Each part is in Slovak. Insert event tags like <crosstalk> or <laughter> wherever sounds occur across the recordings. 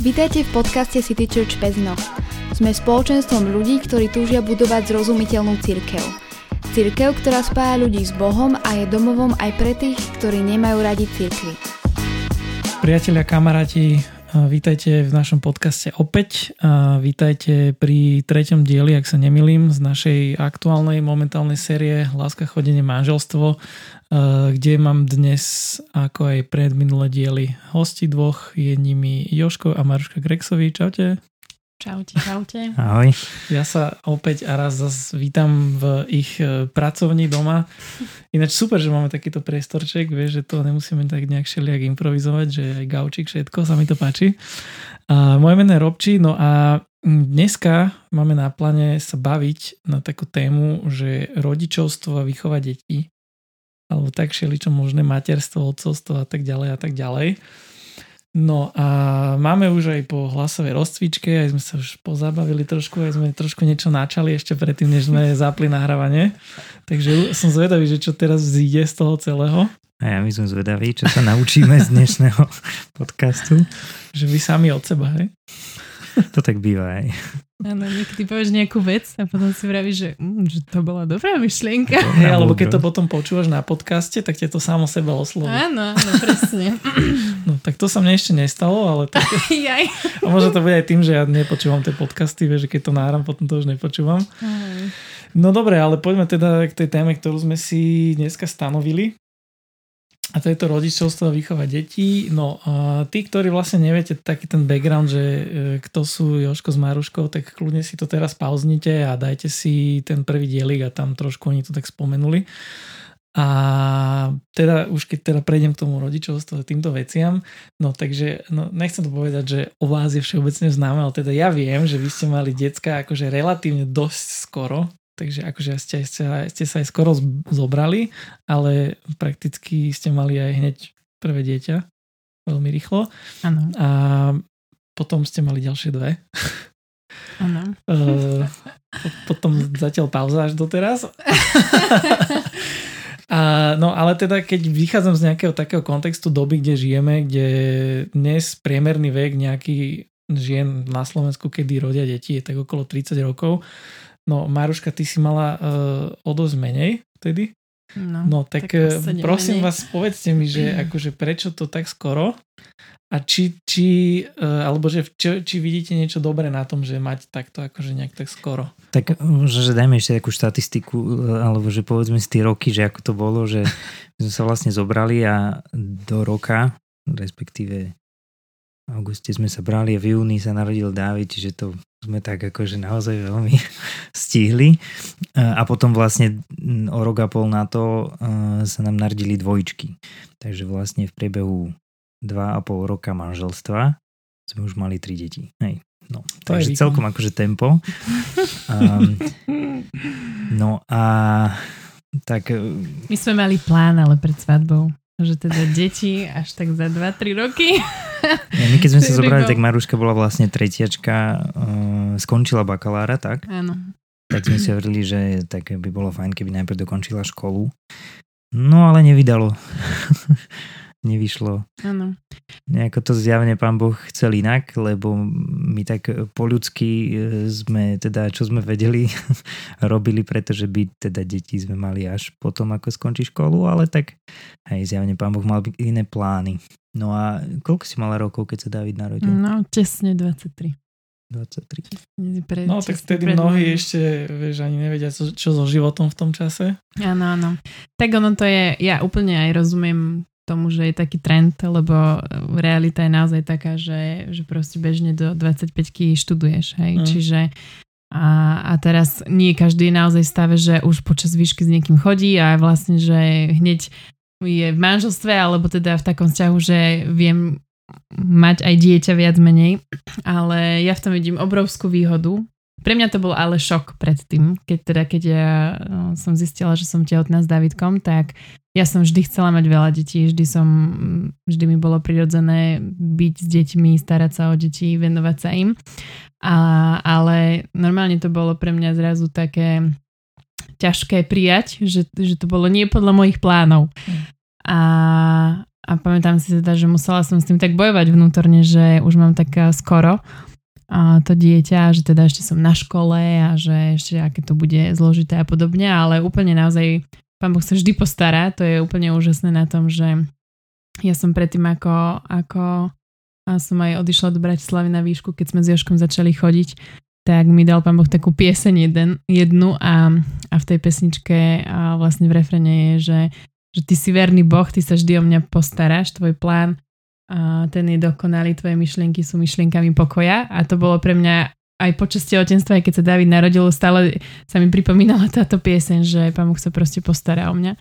Vítajte v podcaste City Church Pezno. Sme spoločenstvom ľudí, ktorí túžia budovať zrozumiteľnú církev. Církev, ktorá spája ľudí s Bohom a je domovom aj pre tých, ktorí nemajú radi církvy. Priatelia, kamaráti, vítajte v našom podcaste opäť. Vítajte pri treťom dieli, ak sa nemilím, z našej aktuálnej momentálnej série Láska, chodenie, manželstvo kde mám dnes, ako aj pred minulé diely, hosti dvoch, je nimi Joško a Maruška Grexovi. Čaute. Čaute, čaute. Ahoj. Ja sa opäť a raz zase vítam v ich eh, pracovni doma. Ináč super, že máme takýto priestorček, vieš, že to nemusíme tak nejak všelijak improvizovať, že aj gaučik, všetko, sa mi to páči. A moje meno je Robči, no a dneska máme na pláne sa baviť na takú tému, že rodičovstvo a výchova detí alebo tak všeličo možné materstvo, odcovstvo a tak ďalej a tak ďalej. No a máme už aj po hlasovej rozcvičke, aj sme sa už pozabavili trošku, aj sme trošku niečo načali ešte predtým, než sme <laughs> zapli nahrávanie. Takže som zvedavý, že čo teraz vzíde z toho celého. A ja my som zvedavý, čo sa naučíme z dnešného <laughs> podcastu. Že vy sami od seba, hej? <laughs> To tak býva aj. Áno, niekedy povieš nejakú vec a potom si vravíš, že, mm, že to bola dobrá myšlienka. Hey, alebo keď to potom počúvaš na podcaste, tak ťa to samo seba osloví. Áno, áno, presne. <clears throat> No tak to sa mne ešte nestalo, ale tak... Jaj. A možno to bude aj tým, že ja nepočúvam tie podcasty, vieš, že keď to náram, potom to už nepočúvam. No dobre, ale poďme teda k tej téme, ktorú sme si dneska stanovili. A to je to rodičovstvo a výchova detí. No a tí, ktorí vlastne neviete taký ten background, že e, kto sú Joško s Maruškou, tak kľudne si to teraz pauznite a dajte si ten prvý dielik a tam trošku oni to tak spomenuli. A teda už keď teda prejdem k tomu rodičovstvu a týmto veciam, no takže no, nechcem to povedať, že o vás je všeobecne známe, ale teda ja viem, že vy ste mali decka akože relatívne dosť skoro, takže akože ste, ste, sa aj skoro zobrali, ale prakticky ste mali aj hneď prvé dieťa veľmi rýchlo. Áno. A potom ste mali ďalšie dve. Áno. <laughs> Uh, potom zatiaľ pauza až doteraz. <laughs> A, no ale teda keď vychádzam z nejakého takého kontextu doby, kde žijeme, kde dnes priemerný vek nejaký žien na Slovensku, kedy rodia deti, je tak okolo 30 rokov, No Maruška, ty si mala uh, o dosť menej vtedy. No, no tak, tak eh, prosím menej. vás, povedzte mi, že <clears throat> akože prečo to tak skoro a či, či uh, alebo že či, či vidíte niečo dobré na tom, že mať takto akože nejak tak skoro. Tak možno, že dajme ešte takú štatistiku, alebo že povedzme si tie roky, že ako to bolo, že <laughs> sme sa vlastne zobrali a do roka, respektíve auguste sme sa brali a v júni sa narodil Dávid, čiže to sme tak akože naozaj veľmi <laughs> stihli. A potom vlastne o rok a pol na to sa nám narodili dvojčky. Takže vlastne v priebehu dva a pol roka manželstva sme už mali tri deti. Hej. No, to takže celkom akože tempo. Um, <laughs> no a tak... My sme mali plán, ale pred svadbou. Že teda deti až tak za 2-3 roky. Ja, my keď sme sa <laughs> zobrali, tak Maruška bola vlastne tretiačka, uh, skončila bakalára, tak? Áno. Tak sme si hovorili, že tak by bolo fajn, keby najprv dokončila školu. No ale nevydalo. <laughs> Nevyšlo. Áno. Nejako to zjavne pán Boh chcel inak, lebo my tak po ľudsky e, sme teda, čo sme vedeli, <laughs> robili, pretože by teda deti sme mali až potom, ako skončí školu, ale tak hej, zjavne pán Boh mal iné plány. No a koľko si mala rokov, keď sa David narodil? No, tesne 23. 23. Pre, no tak vtedy mnohí ešte, vieš, ani nevedia, čo, čo so životom v tom čase. Áno, áno. Tak ono to je, ja úplne aj rozumiem tomu, že je taký trend, lebo realita je naozaj taká, že, že proste bežne do 25 študuješ, hej, mm. čiže a, a teraz nie každý je naozaj stave, že už počas výšky s niekým chodí a vlastne, že hneď je v manželstve, alebo teda v takom vzťahu, že viem mať aj dieťa viac menej, ale ja v tom vidím obrovskú výhodu. Pre mňa to bol ale šok predtým, keď teda, keď ja no, som zistila, že som tehotná s Davidkom, tak ja som vždy chcela mať veľa detí, vždy som, vždy mi bolo prirodzené byť s deťmi, starať sa o deti, venovať sa im. A, ale normálne to bolo pre mňa zrazu také ťažké prijať, že, že to bolo nie podľa mojich plánov. A, a a pamätám si teda, že musela som s tým tak bojovať vnútorne, že už mám tak eh, skoro a to dieťa, že teda ešte som na škole a že ešte aké to bude zložité a podobne, ale úplne naozaj pán Boh sa vždy postará, to je úplne úžasné na tom, že ja som predtým ako, ako a som aj odišla do Bratislavy na výšku, keď sme s Joškom začali chodiť, tak mi dal pán Boh takú pieseň jeden, jednu a, a v tej pesničke a vlastne v refrene je, že, že ty si verný Boh, ty sa vždy o mňa postaráš, tvoj plán ten je dokonalý, tvoje myšlienky sú myšlienkami pokoja a to bolo pre mňa aj počas tehotenstva, aj keď sa David narodil, stále sa mi pripomínala táto pieseň, že pán Boh sa proste postará o mňa.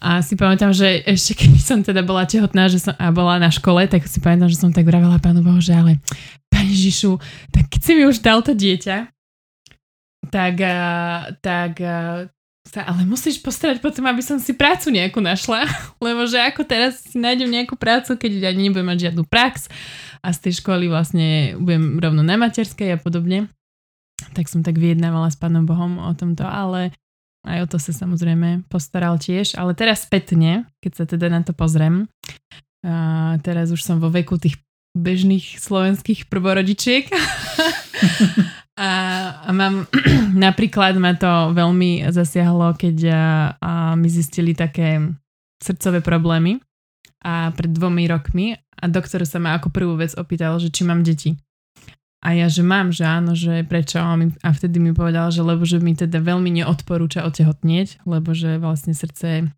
A si pamätám, že ešte keď som teda bola tehotná že som, a bola na škole, tak si pamätám, že som tak vravela pánu Bohu, že ale Pane Žišu, tak keď si mi už dal to dieťa, tak, tak sa ale musíš postarať potom, aby som si prácu nejakú našla, <laughs> lebo že ako teraz si nájdem nejakú prácu, keď ani nebudem mať žiadnu prax a z tej školy vlastne budem rovno na materskej a podobne. Tak som tak vyjednávala s Pánom Bohom o tomto, ale aj o to sa samozrejme postaral tiež. Ale teraz spätne, keď sa teda na to pozriem, a teraz už som vo veku tých bežných slovenských prvorodičiek <laughs> A, a mám, <clears throat> napríklad ma to veľmi zasiahlo, keď a, a mi zistili také srdcové problémy a pred dvomi rokmi a doktor sa ma ako prvú vec opýtal, že či mám deti. A ja, že mám, že áno, že prečo? A vtedy mi povedal, že lebo že mi teda veľmi neodporúča otehotnieť, lebo že vlastne srdce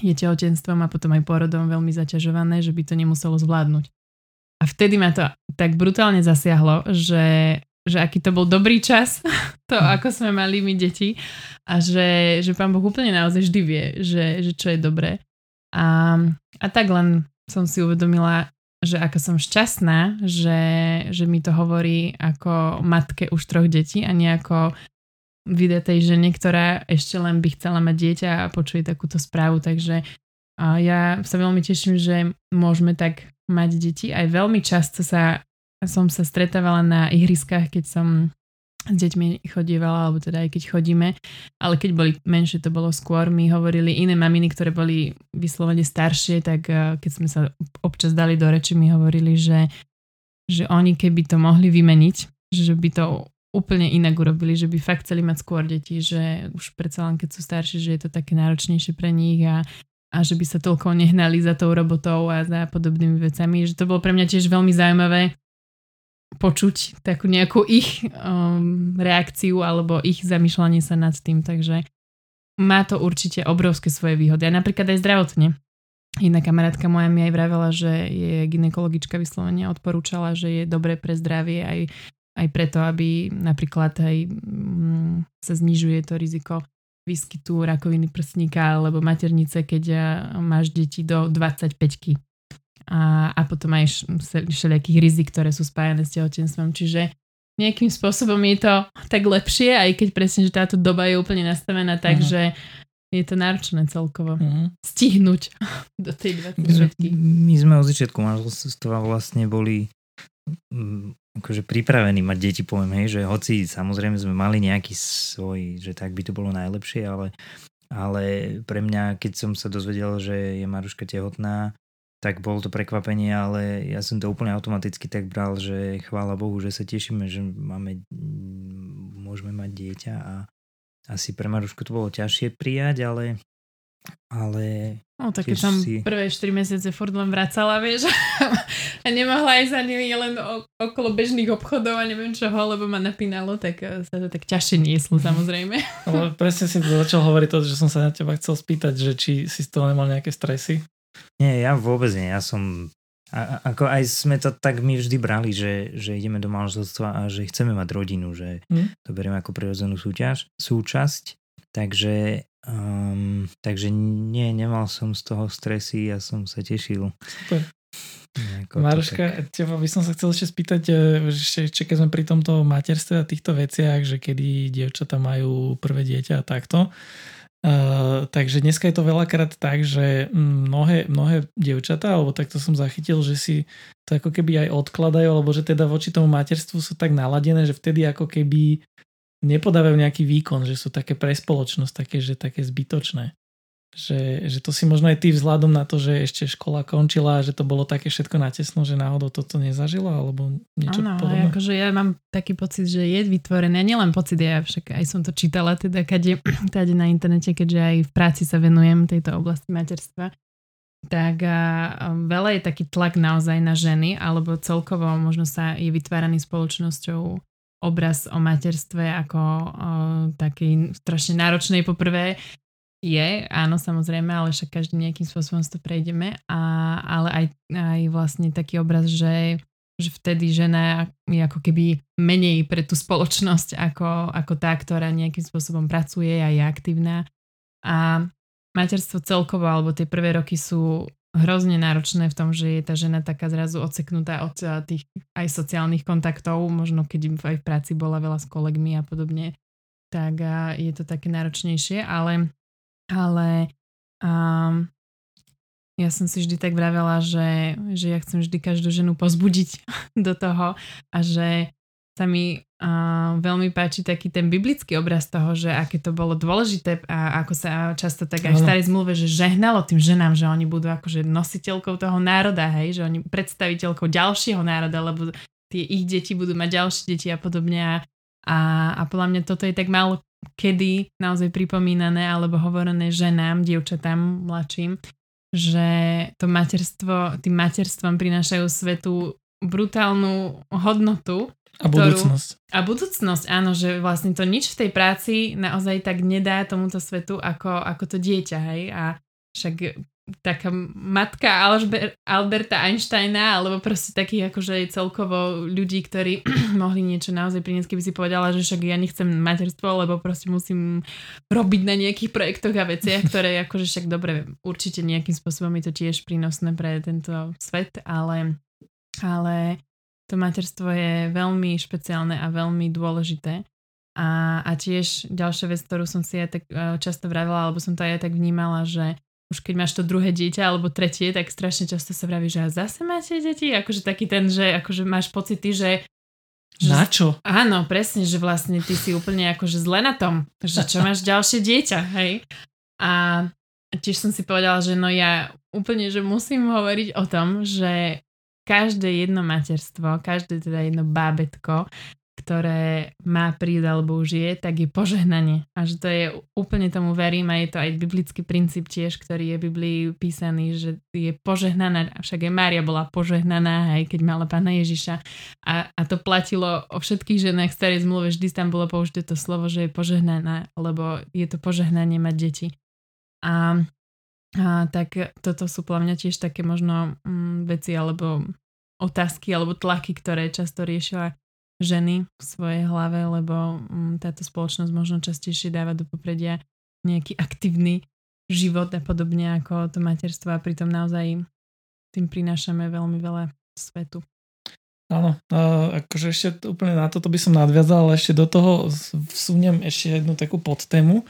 je tehotenstvom a potom aj porodom veľmi zaťažované, že by to nemuselo zvládnuť. A vtedy ma to tak brutálne zasiahlo, že že aký to bol dobrý čas, <laughs> to hm. ako sme mali my deti a že, že pán Boh úplne naozaj vždy vie, že, že čo je dobré. A, a tak len som si uvedomila, že ako som šťastná, že, že mi to hovorí ako matke už troch detí a nie ako tej žene, ktorá ešte len by chcela mať dieťa a počuje takúto správu. Takže a ja sa veľmi teším, že môžeme tak mať deti. Aj veľmi často sa som sa stretávala na ihriskách, keď som s deťmi chodívala, alebo teda aj keď chodíme, ale keď boli menšie, to bolo skôr, mi hovorili iné maminy, ktoré boli vyslovene staršie, tak eh, keď sme sa občas dali do reči, mi hovorili, že, že oni keby to mohli vymeniť, že by to úplne inak urobili, že by fakt chceli mať skôr deti, že už predsa len keď sú starší, že je to také náročnejšie pre nich a, a že by sa toľko nehnali za tou robotou a za podobnými vecami, že to bolo pre mňa tiež veľmi zaujímavé počuť takú nejakú ich um, reakciu alebo ich zamýšľanie sa nad tým, takže má to určite obrovské svoje výhody. A napríklad aj zdravotne. Jedna kamarátka moja mi aj vravela, že je ginekologička vyslovene odporúčala, že je dobré pre zdravie aj, aj preto, aby napríklad aj mm, sa znižuje to riziko výskytu rakoviny prsníka alebo maternice, keď máš deti do 25 a, a potom aj všelijakých rizik, ktoré sú spájane s tehotenstvom. Čiže nejakým spôsobom je to tak lepšie, aj keď presne, že táto doba je úplne nastavená tak, uh-huh. že je to náročné celkovo uh-huh. stihnúť <laughs> do tej 20 My sme od začiatku manželstva vlastne boli mm, akože pripravení mať deti, poviem, hej, že hoci samozrejme sme mali nejaký svoj, že tak by to bolo najlepšie, ale, ale pre mňa, keď som sa dozvedel, že je Maruška tehotná, tak bolo to prekvapenie, ale ja som to úplne automaticky tak bral, že chvála Bohu, že sa tešíme, že máme, môžeme mať dieťa a asi pre Marušku to bolo ťažšie prijať, ale ale No tak keď som si... prvé 4 mesiace furt len vracala, vieš, <laughs> a nemohla ísť ani len okolo bežných obchodov a neviem čoho, lebo ma napínalo, tak eh, sa to tak ťažšie nieslo samozrejme. Ale presne si to začal hovoriť to, že som sa na teba chcel spýtať, že či si z toho nemal nejaké stresy. Nie, ja vôbec nie. Ja som... A, ako aj sme to tak my vždy brali, že, že ideme do manželstva a že chceme mať rodinu, že hmm. to berieme ako prirodzenú súťaž, súčasť. Takže, um, takže nie, nemal som z toho stresy, ja som sa tešil. Super. Maruška, tak... teba by som sa chcel ešte spýtať, e, že keď sme pri tomto materstve a týchto veciach, že kedy dievčatá majú prvé dieťa a takto, Uh, takže dneska je to veľakrát tak, že mnohé, mnohé dievčatá, alebo takto som zachytil, že si to ako keby aj odkladajú, alebo že teda voči tomu materstvu sú tak naladené, že vtedy ako keby nepodávajú nejaký výkon, že sú také pre spoločnosť, také, že také zbytočné. Že, že to si možno aj ty vzhľadom na to, že ešte škola končila a že to bolo také všetko natesno, že náhodou toto nezažilo alebo niečo ano, podobné? akože ja mám taký pocit, že je vytvorené, nielen pocit, ja však aj som to čítala teda kade, <clears throat> tady na internete, keďže aj v práci sa venujem tejto oblasti materstva, tak a, veľa je taký tlak naozaj na ženy, alebo celkovo možno sa je vytváraný spoločnosťou obraz o materstve ako o, taký strašne náročnej poprvé je, áno, samozrejme, ale však každý nejakým spôsobom to prejdeme. A, ale aj, aj vlastne taký obraz, že, že vtedy žena je ako keby menej pre tú spoločnosť ako, ako tá, ktorá nejakým spôsobom pracuje a je aktívna. A materstvo celkovo, alebo tie prvé roky sú hrozne náročné v tom, že je tá žena taká zrazu odseknutá od tých aj sociálnych kontaktov, možno keď aj v práci bola veľa s kolegmi a podobne, tak je to také náročnejšie, ale ale um, ja som si vždy tak vravela, že, že ja chcem vždy každú ženu pozbudiť <laughs> do toho a že sa mi uh, veľmi páči taký ten biblický obraz toho, že aké to bolo dôležité a ako sa často tak aj v starej zmluve, že žehnalo tým ženám, že oni budú akože nositeľkou toho národa, hej, že oni predstaviteľkou ďalšieho národa, lebo tie ich deti budú mať ďalšie deti a podobne a, a, a podľa mňa toto je tak málo kedy naozaj pripomínané alebo hovorené ženám, dievčatám mladším, že to materstvo, tým materstvom prinášajú svetu brutálnu hodnotu. A budúcnosť. Ktorú, a budúcnosť, áno, že vlastne to nič v tej práci naozaj tak nedá tomuto svetu ako, ako to dieťa, hej. A však taká matka Alžber, Alberta Einsteina, alebo proste takých akože celkovo ľudí, ktorí <clears throat> mohli niečo naozaj priniesť, keby si povedala, že však ja nechcem materstvo, lebo proste musím robiť na nejakých projektoch a veciach, <laughs> ktoré akože však dobre, určite nejakým spôsobom je to tiež prínosné pre tento svet, ale, ale to materstvo je veľmi špeciálne a veľmi dôležité. A, a tiež ďalšia vec, ktorú som si aj tak e, často vravila, alebo som to aj tak vnímala, že už keď máš to druhé dieťa alebo tretie, tak strašne často sa vraví, že a zase máte deti? Akože taký ten, že akože máš pocity, že že, na čo? Áno, presne, že vlastne ty si úplne akože zle na tom, že čo máš ďalšie dieťa, hej? A tiež som si povedala, že no ja úplne, že musím hovoriť o tom, že každé jedno materstvo, každé teda jedno bábetko ktoré má prísť alebo už je, tak je požehnanie. A že to je, úplne tomu verím a je to aj biblický princíp tiež, ktorý je v Biblii písaný, že je požehnaná, však aj Mária bola požehnaná, aj keď mala pána Ježiša. A, a to platilo o všetkých ženách starej zmluve, vždy tam bolo použité to slovo, že je požehnaná, lebo je to požehnanie mať deti. A, a tak toto sú podľa mňa tiež také možno mm, veci alebo otázky alebo tlaky, ktoré často riešila ženy v svojej hlave, lebo mm, táto spoločnosť možno častejšie dáva do popredia nejaký aktívny život a podobne ako to materstvo a pritom naozaj tým prinášame veľmi veľa svetu. Áno, akože ešte úplne na toto by som nadviazal, ale ešte do toho vsuniem ešte jednu takú podtému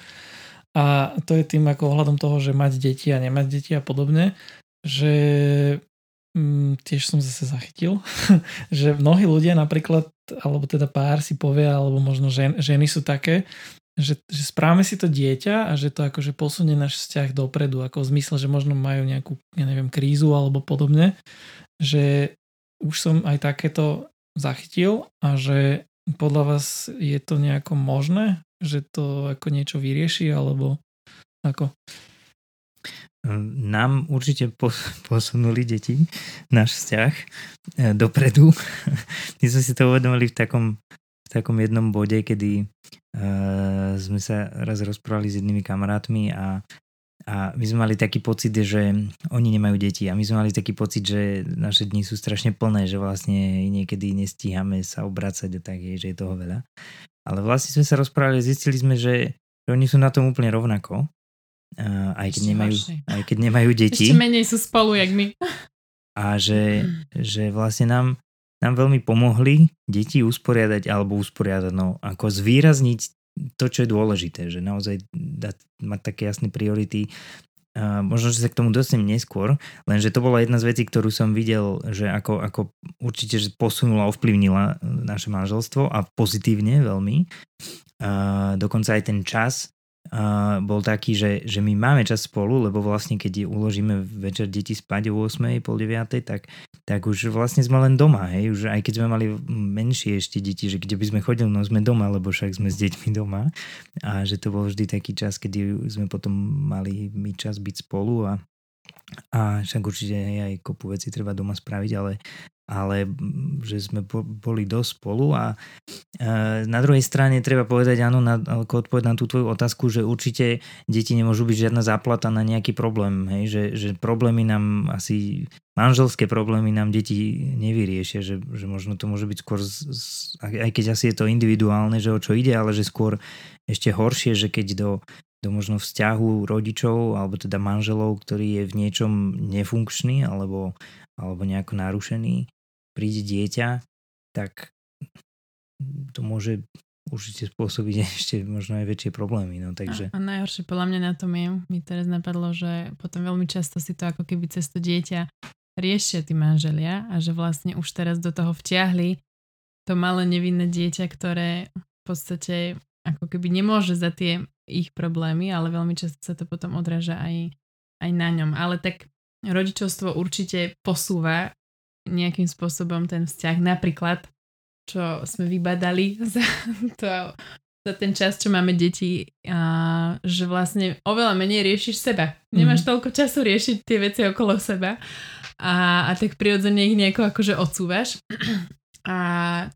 a to je tým ako ohľadom toho, že mať deti a nemať deti a podobne, že mm, tiež som zase zachytil, <laughs> že mnohí ľudia napríklad alebo teda pár si povie, alebo možno žen, ženy sú také, že, že správame si to dieťa a že to akože posunie náš vzťah dopredu, ako v zmysle, že možno majú nejakú, ja neviem, krízu alebo podobne, že už som aj takéto zachytil a že podľa vás je to nejako možné, že to ako niečo vyrieši alebo ako? Nám určite posunuli deti náš vzťah e, dopredu. <laughs> My sme si to uvedomili v takom, v takom jednom bode, kedy uh, sme sa raz rozprávali s jednými kamarátmi a, a my sme mali taký pocit, že oni nemajú deti a my sme mali taký pocit, že naše dni sú strašne plné, že vlastne niekedy nestíhame sa obracať a tak, že je toho veľa. Ale vlastne sme sa rozprávali a zistili sme, že, že oni sú na tom úplne rovnako aj, keď nemajú, aj keď nemajú deti. Ešte menej sú spolu, jak my. A že, že vlastne nám, nám veľmi pomohli deti usporiadať, alebo usporiadať, no, ako zvýrazniť to, čo je dôležité, že naozaj dať, mať také jasné priority. Uh, možno, že sa k tomu dostanem neskôr, lenže to bola jedna z vecí, ktorú som videl, že ako, ako určite že posunula, ovplyvnila naše manželstvo a pozitívne veľmi. Uh, dokonca aj ten čas, bol taký, že, že my máme čas spolu, lebo vlastne keď uložíme večer deti spať o 8, pol 9, tak, tak už vlastne sme len doma, hej, už aj keď sme mali menšie ešte deti, že kde by sme chodili, no sme doma, lebo však sme s deťmi doma. A že to bol vždy taký čas, kedy sme potom mali my čas byť spolu a a však určite aj kopu veci treba doma spraviť, ale ale že sme boli dosť spolu a na druhej strane treba povedať áno, na, ako odpoveď na tú tvoju otázku, že určite deti nemôžu byť žiadna záplata na nejaký problém, hej? Že, že problémy nám asi, manželské problémy nám deti nevyriešia, že, že možno to môže byť skôr, z, z, aj keď asi je to individuálne, že o čo ide, ale že skôr ešte horšie, že keď do, do možno vzťahu rodičov alebo teda manželov, ktorý je v niečom nefunkčný alebo, alebo nejako narušený, príde dieťa, tak to môže určite spôsobiť <laughs> ešte možno aj väčšie problémy. No, takže... a, a najhoršie podľa mňa na tom je, mi teraz napadlo, že potom veľmi často si to ako keby cez to dieťa riešia tí manželia a že vlastne už teraz do toho vtiahli to malé nevinné dieťa, ktoré v podstate ako keby nemôže za tie ich problémy, ale veľmi často sa to potom odráža aj, aj na ňom. Ale tak rodičovstvo určite posúva nejakým spôsobom ten vzťah. Napríklad, čo sme vybadali <laughs> za, to, za ten čas, čo máme deti, a, že vlastne oveľa menej riešiš seba. Nemáš mm-hmm. toľko času riešiť tie veci okolo seba a, a tak prirodzene ich nejako akože odsúvaš. A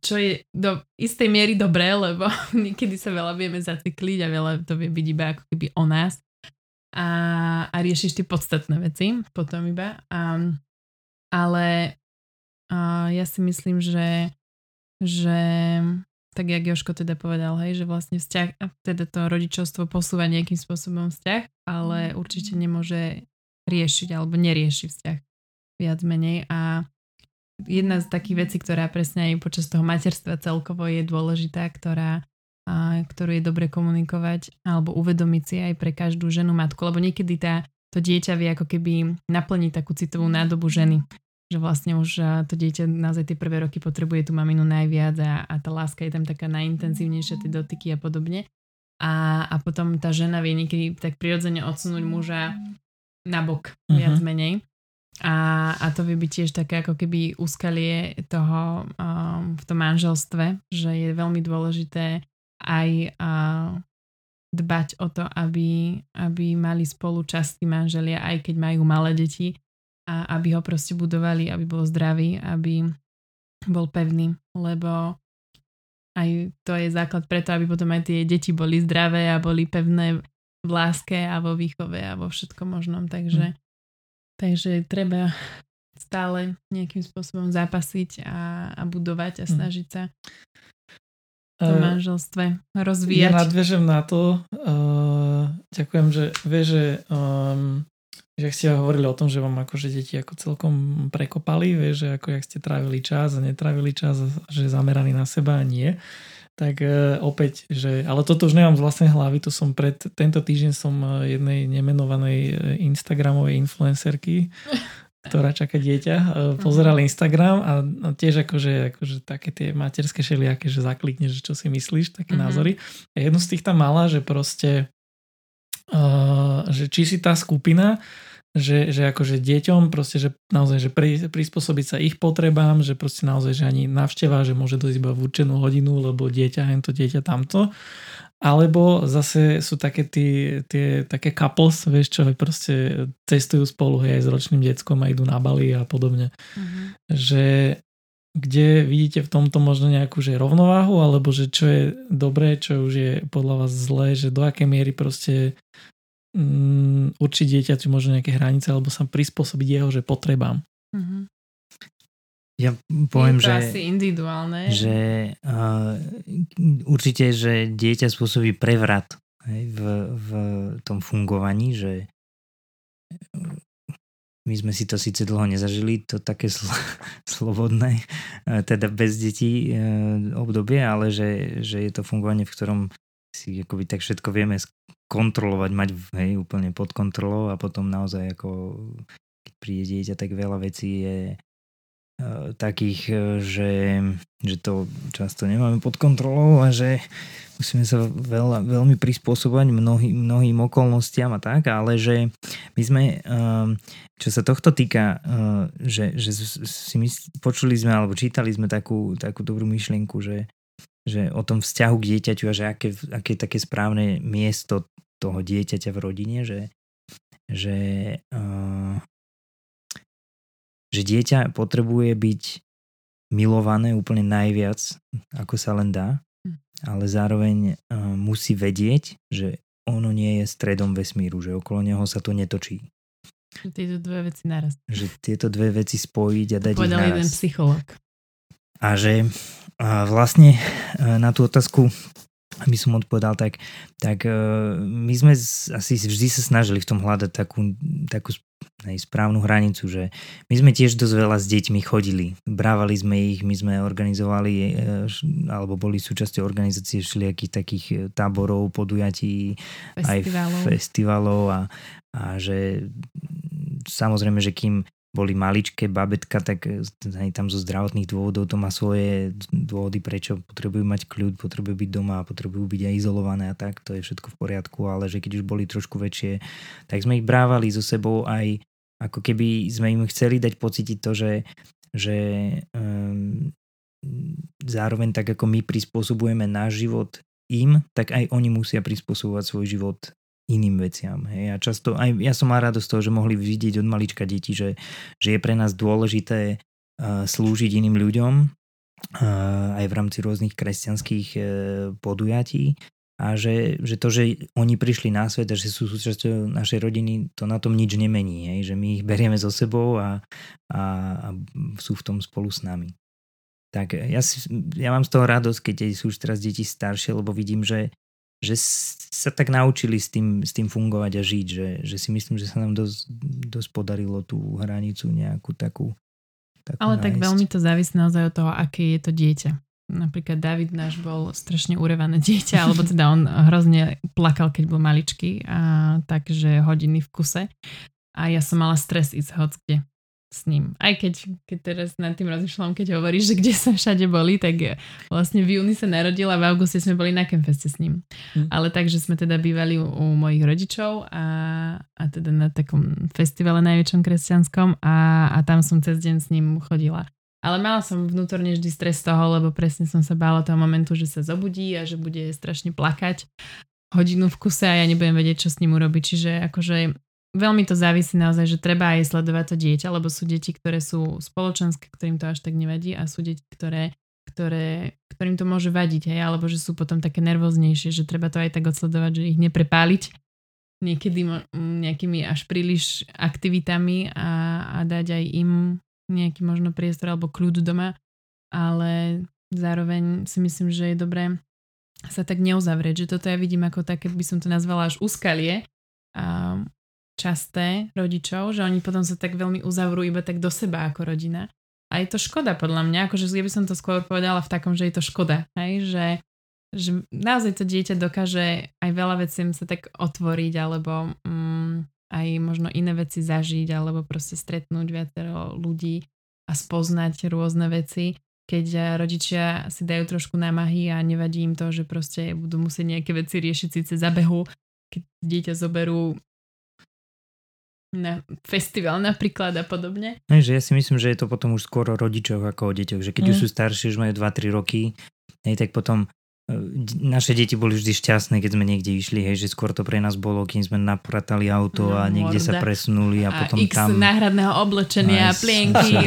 čo je do istej miery dobré, lebo <laughs> niekedy sa veľa vieme zacykliť a veľa to vie byť iba ako keby o nás. A, a riešiš tie podstatné veci potom iba. A, ale a ja si myslím, že, že tak jak Joško teda povedal, hej, že vlastne vzťah, teda to rodičovstvo posúva nejakým spôsobom vzťah, ale určite nemôže riešiť alebo nerieši vzťah viac menej. A jedna z takých vecí, ktorá presne aj počas toho materstva celkovo je dôležitá, ktorá, a, ktorú je dobre komunikovať alebo uvedomiť si aj pre každú ženu matku, lebo niekedy tá, to dieťa vie ako keby naplniť takú citovú nádobu ženy že vlastne už to dieťa naozaj tie prvé roky potrebuje tú maminu najviac a, a tá láska je tam taká najintenzívnejšia, tie dotyky a podobne. A, a potom tá žena vie niekedy tak prirodzene odsunúť muža na bok, uh-huh. viac menej. A, a to vie byť tiež také ako keby úskalie toho um, v tom manželstve, že je veľmi dôležité aj uh, dbať o to, aby, aby mali spolu časti manželia, aj keď majú malé deti, a aby ho proste budovali, aby bol zdravý, aby bol pevný, lebo aj to je základ preto, aby potom aj tie deti boli zdravé a boli pevné v láske a vo výchove a vo všetkom možnom. Takže, mm. takže treba stále nejakým spôsobom zápasiť a, a budovať a hm. snažiť sa v tom uh, manželstve rozvíjať. Ja nadviežem na to. Uh, ďakujem, že vie, že um, že ste hovorili o tom, že vám akože deti ako celkom prekopali, vieš, že ako jak ste trávili čas a netrávili čas, že zameraní na seba a nie. Tak e, opäť, že, ale toto už nemám z vlastnej hlavy, to som pred, tento týždeň som e, jednej nemenovanej e, Instagramovej influencerky, <laughs> ktorá čaká dieťa, pozeral mhm. Instagram a tiež akože, akože také tie materské šeliaké, že zaklikne, že čo si myslíš, také mm-hmm. názory. A jednu z tých tam mala, že proste že či si tá skupina, že, že akože deťom proste, že naozaj, že pri, prispôsobiť sa ich potrebám, že proste naozaj, že ani navšteva, že môže dojsť iba v určenú hodinu, lebo dieťa, hento dieťa tamto. Alebo zase sú také tie, tie také couples, vieš čo, proste cestujú spolu aj s ročným deckom a idú na Bali a podobne. Uh-huh. Že kde vidíte v tomto možno nejakú že rovnováhu, alebo že čo je dobré, čo už je podľa vás zlé, že do akej miery proste um, určiť dieťa, či možno nejaké hranice, alebo sa prispôsobiť jeho, že potrebám. Mm-hmm. Ja poviem, je to že, asi individuálne. že uh, určite, že dieťa spôsobí prevrat hej, v, v tom fungovaní, že my sme si to síce dlho nezažili, to také sl- <laughs> slobodné, e, teda bez detí e, obdobie, ale že, že je to fungovanie, v ktorom si akoby tak všetko vieme kontrolovať, mať hej, úplne pod kontrolou a potom naozaj ako keď príde dieťa, tak veľa vecí je takých, že, že to často nemáme pod kontrolou a že musíme sa veľa, veľmi prispôsobovať mnohý, mnohým okolnostiam a tak, ale že my sme, ehm, čo sa tohto týka, že, že si my počuli sme alebo čítali sme takú, takú dobrú myšlienku, že, že o tom vzťahu k dieťaťu a že aké, aké je také správne miesto toho dieťaťa v rodine, že, že, uh, že dieťa potrebuje byť milované úplne najviac, ako sa len dá ale zároveň uh, musí vedieť, že ono nie je stredom vesmíru, že okolo neho sa to netočí. Tieto dve veci naraz. Že tieto dve veci spojiť a dať Povedal ich naraz. jeden psycholog. A že a vlastne na tú otázku by som odpovedal tak, tak my sme asi vždy sa snažili v tom hľadať takú, takú aj správnu hranicu, že my sme tiež dosť veľa s deťmi chodili. Brávali sme ich, my sme organizovali e, alebo boli súčasťou organizácie všelijakých takých e, táborov, podujatí, festivalov. aj festivalov a, a že samozrejme, že kým boli maličké babetka, tak aj tam zo zdravotných dôvodov to má svoje dôvody, prečo potrebujú mať kľud, potrebujú byť doma, potrebujú byť aj izolované a tak, to je všetko v poriadku, ale že keď už boli trošku väčšie, tak sme ich brávali so sebou aj ako keby sme im chceli dať pocítiť to, že, že um, zároveň tak ako my prispôsobujeme náš život im, tak aj oni musia prispôsobovať svoj život iným veciam. Hej. A často, aj ja som mal radosť toho, že mohli vidieť od malička deti, že, že je pre nás dôležité uh, slúžiť iným ľuďom uh, aj v rámci rôznych kresťanských uh, podujatí a že, že to, že oni prišli na svet a že sú súčasťou našej rodiny, to na tom nič nemení. Hej. Že my ich berieme so sebou a, a, a sú v tom spolu s nami. Tak ja, si, ja mám z toho radosť, keď sú už teraz deti staršie, lebo vidím, že, že sa tak naučili s tým, s tým fungovať a žiť, že, že si myslím, že sa nám dosť, dosť podarilo tú hranicu nejakú takú, takú Ale nájsť. tak veľmi to závisí naozaj od toho, aké je to dieťa. Napríklad David náš bol strašne urevané dieťa, alebo teda on hrozne plakal, keď bol maličký, a takže hodiny v kuse. A ja som mala stres ísť hoď kde s ním. Aj keď, keď teraz nad tým rozmýšľam, keď hovoríš, že kde sa všade boli, tak vlastne v júni sa narodil a v auguste sme boli na Kemfeste s ním. Mm. Ale takže sme teda bývali u, u mojich rodičov a, a teda na takom festivale najväčšom kresťanskom a, a tam som cez deň s ním chodila. Ale mala som vnútorne vždy stres z toho, lebo presne som sa bála toho momentu, že sa zobudí a že bude strašne plakať hodinu v kuse a ja nebudem vedieť, čo s ním urobiť. Čiže akože veľmi to závisí naozaj, že treba aj sledovať to dieťa, lebo sú deti, ktoré sú spoločenské, ktorým to až tak nevadí a sú deti, ktoré, ktoré, ktorým to môže vadiť, hej, alebo že sú potom také nervóznejšie, že treba to aj tak odsledovať, že ich neprepáliť niekedy nejakými až príliš aktivitami a, a dať aj im nejaký možno priestor alebo kľud doma, ale zároveň si myslím, že je dobré sa tak neuzavrieť, že toto ja vidím ako také, by som to nazvala až úskalie a časté rodičov, že oni potom sa tak veľmi uzavrú iba tak do seba ako rodina. A je to škoda podľa mňa, akože ja by som to skôr povedala v takom, že je to škoda, hej? Že, že naozaj to dieťa dokáže aj veľa vecí sa tak otvoriť, alebo mm, aj možno iné veci zažiť, alebo proste stretnúť viacero ľudí a spoznať rôzne veci, keď rodičia si dajú trošku námahy a nevadí im to, že proste budú musieť nejaké veci riešiť síce za behu, keď dieťa zoberú na festival napríklad a podobne. Ne, že ja si myslím, že je to potom už skôr o rodičoch ako o deťoch, že keď mm. už sú staršie, už majú 2-3 roky, hej, tak potom e, naše deti boli vždy šťastné, keď sme niekde išli, hej, že skôr to pre nás bolo, kým sme napratali auto no, a niekde morda. sa presunuli a, a potom X tam... náhradného oblečenia, a plienky, <laughs>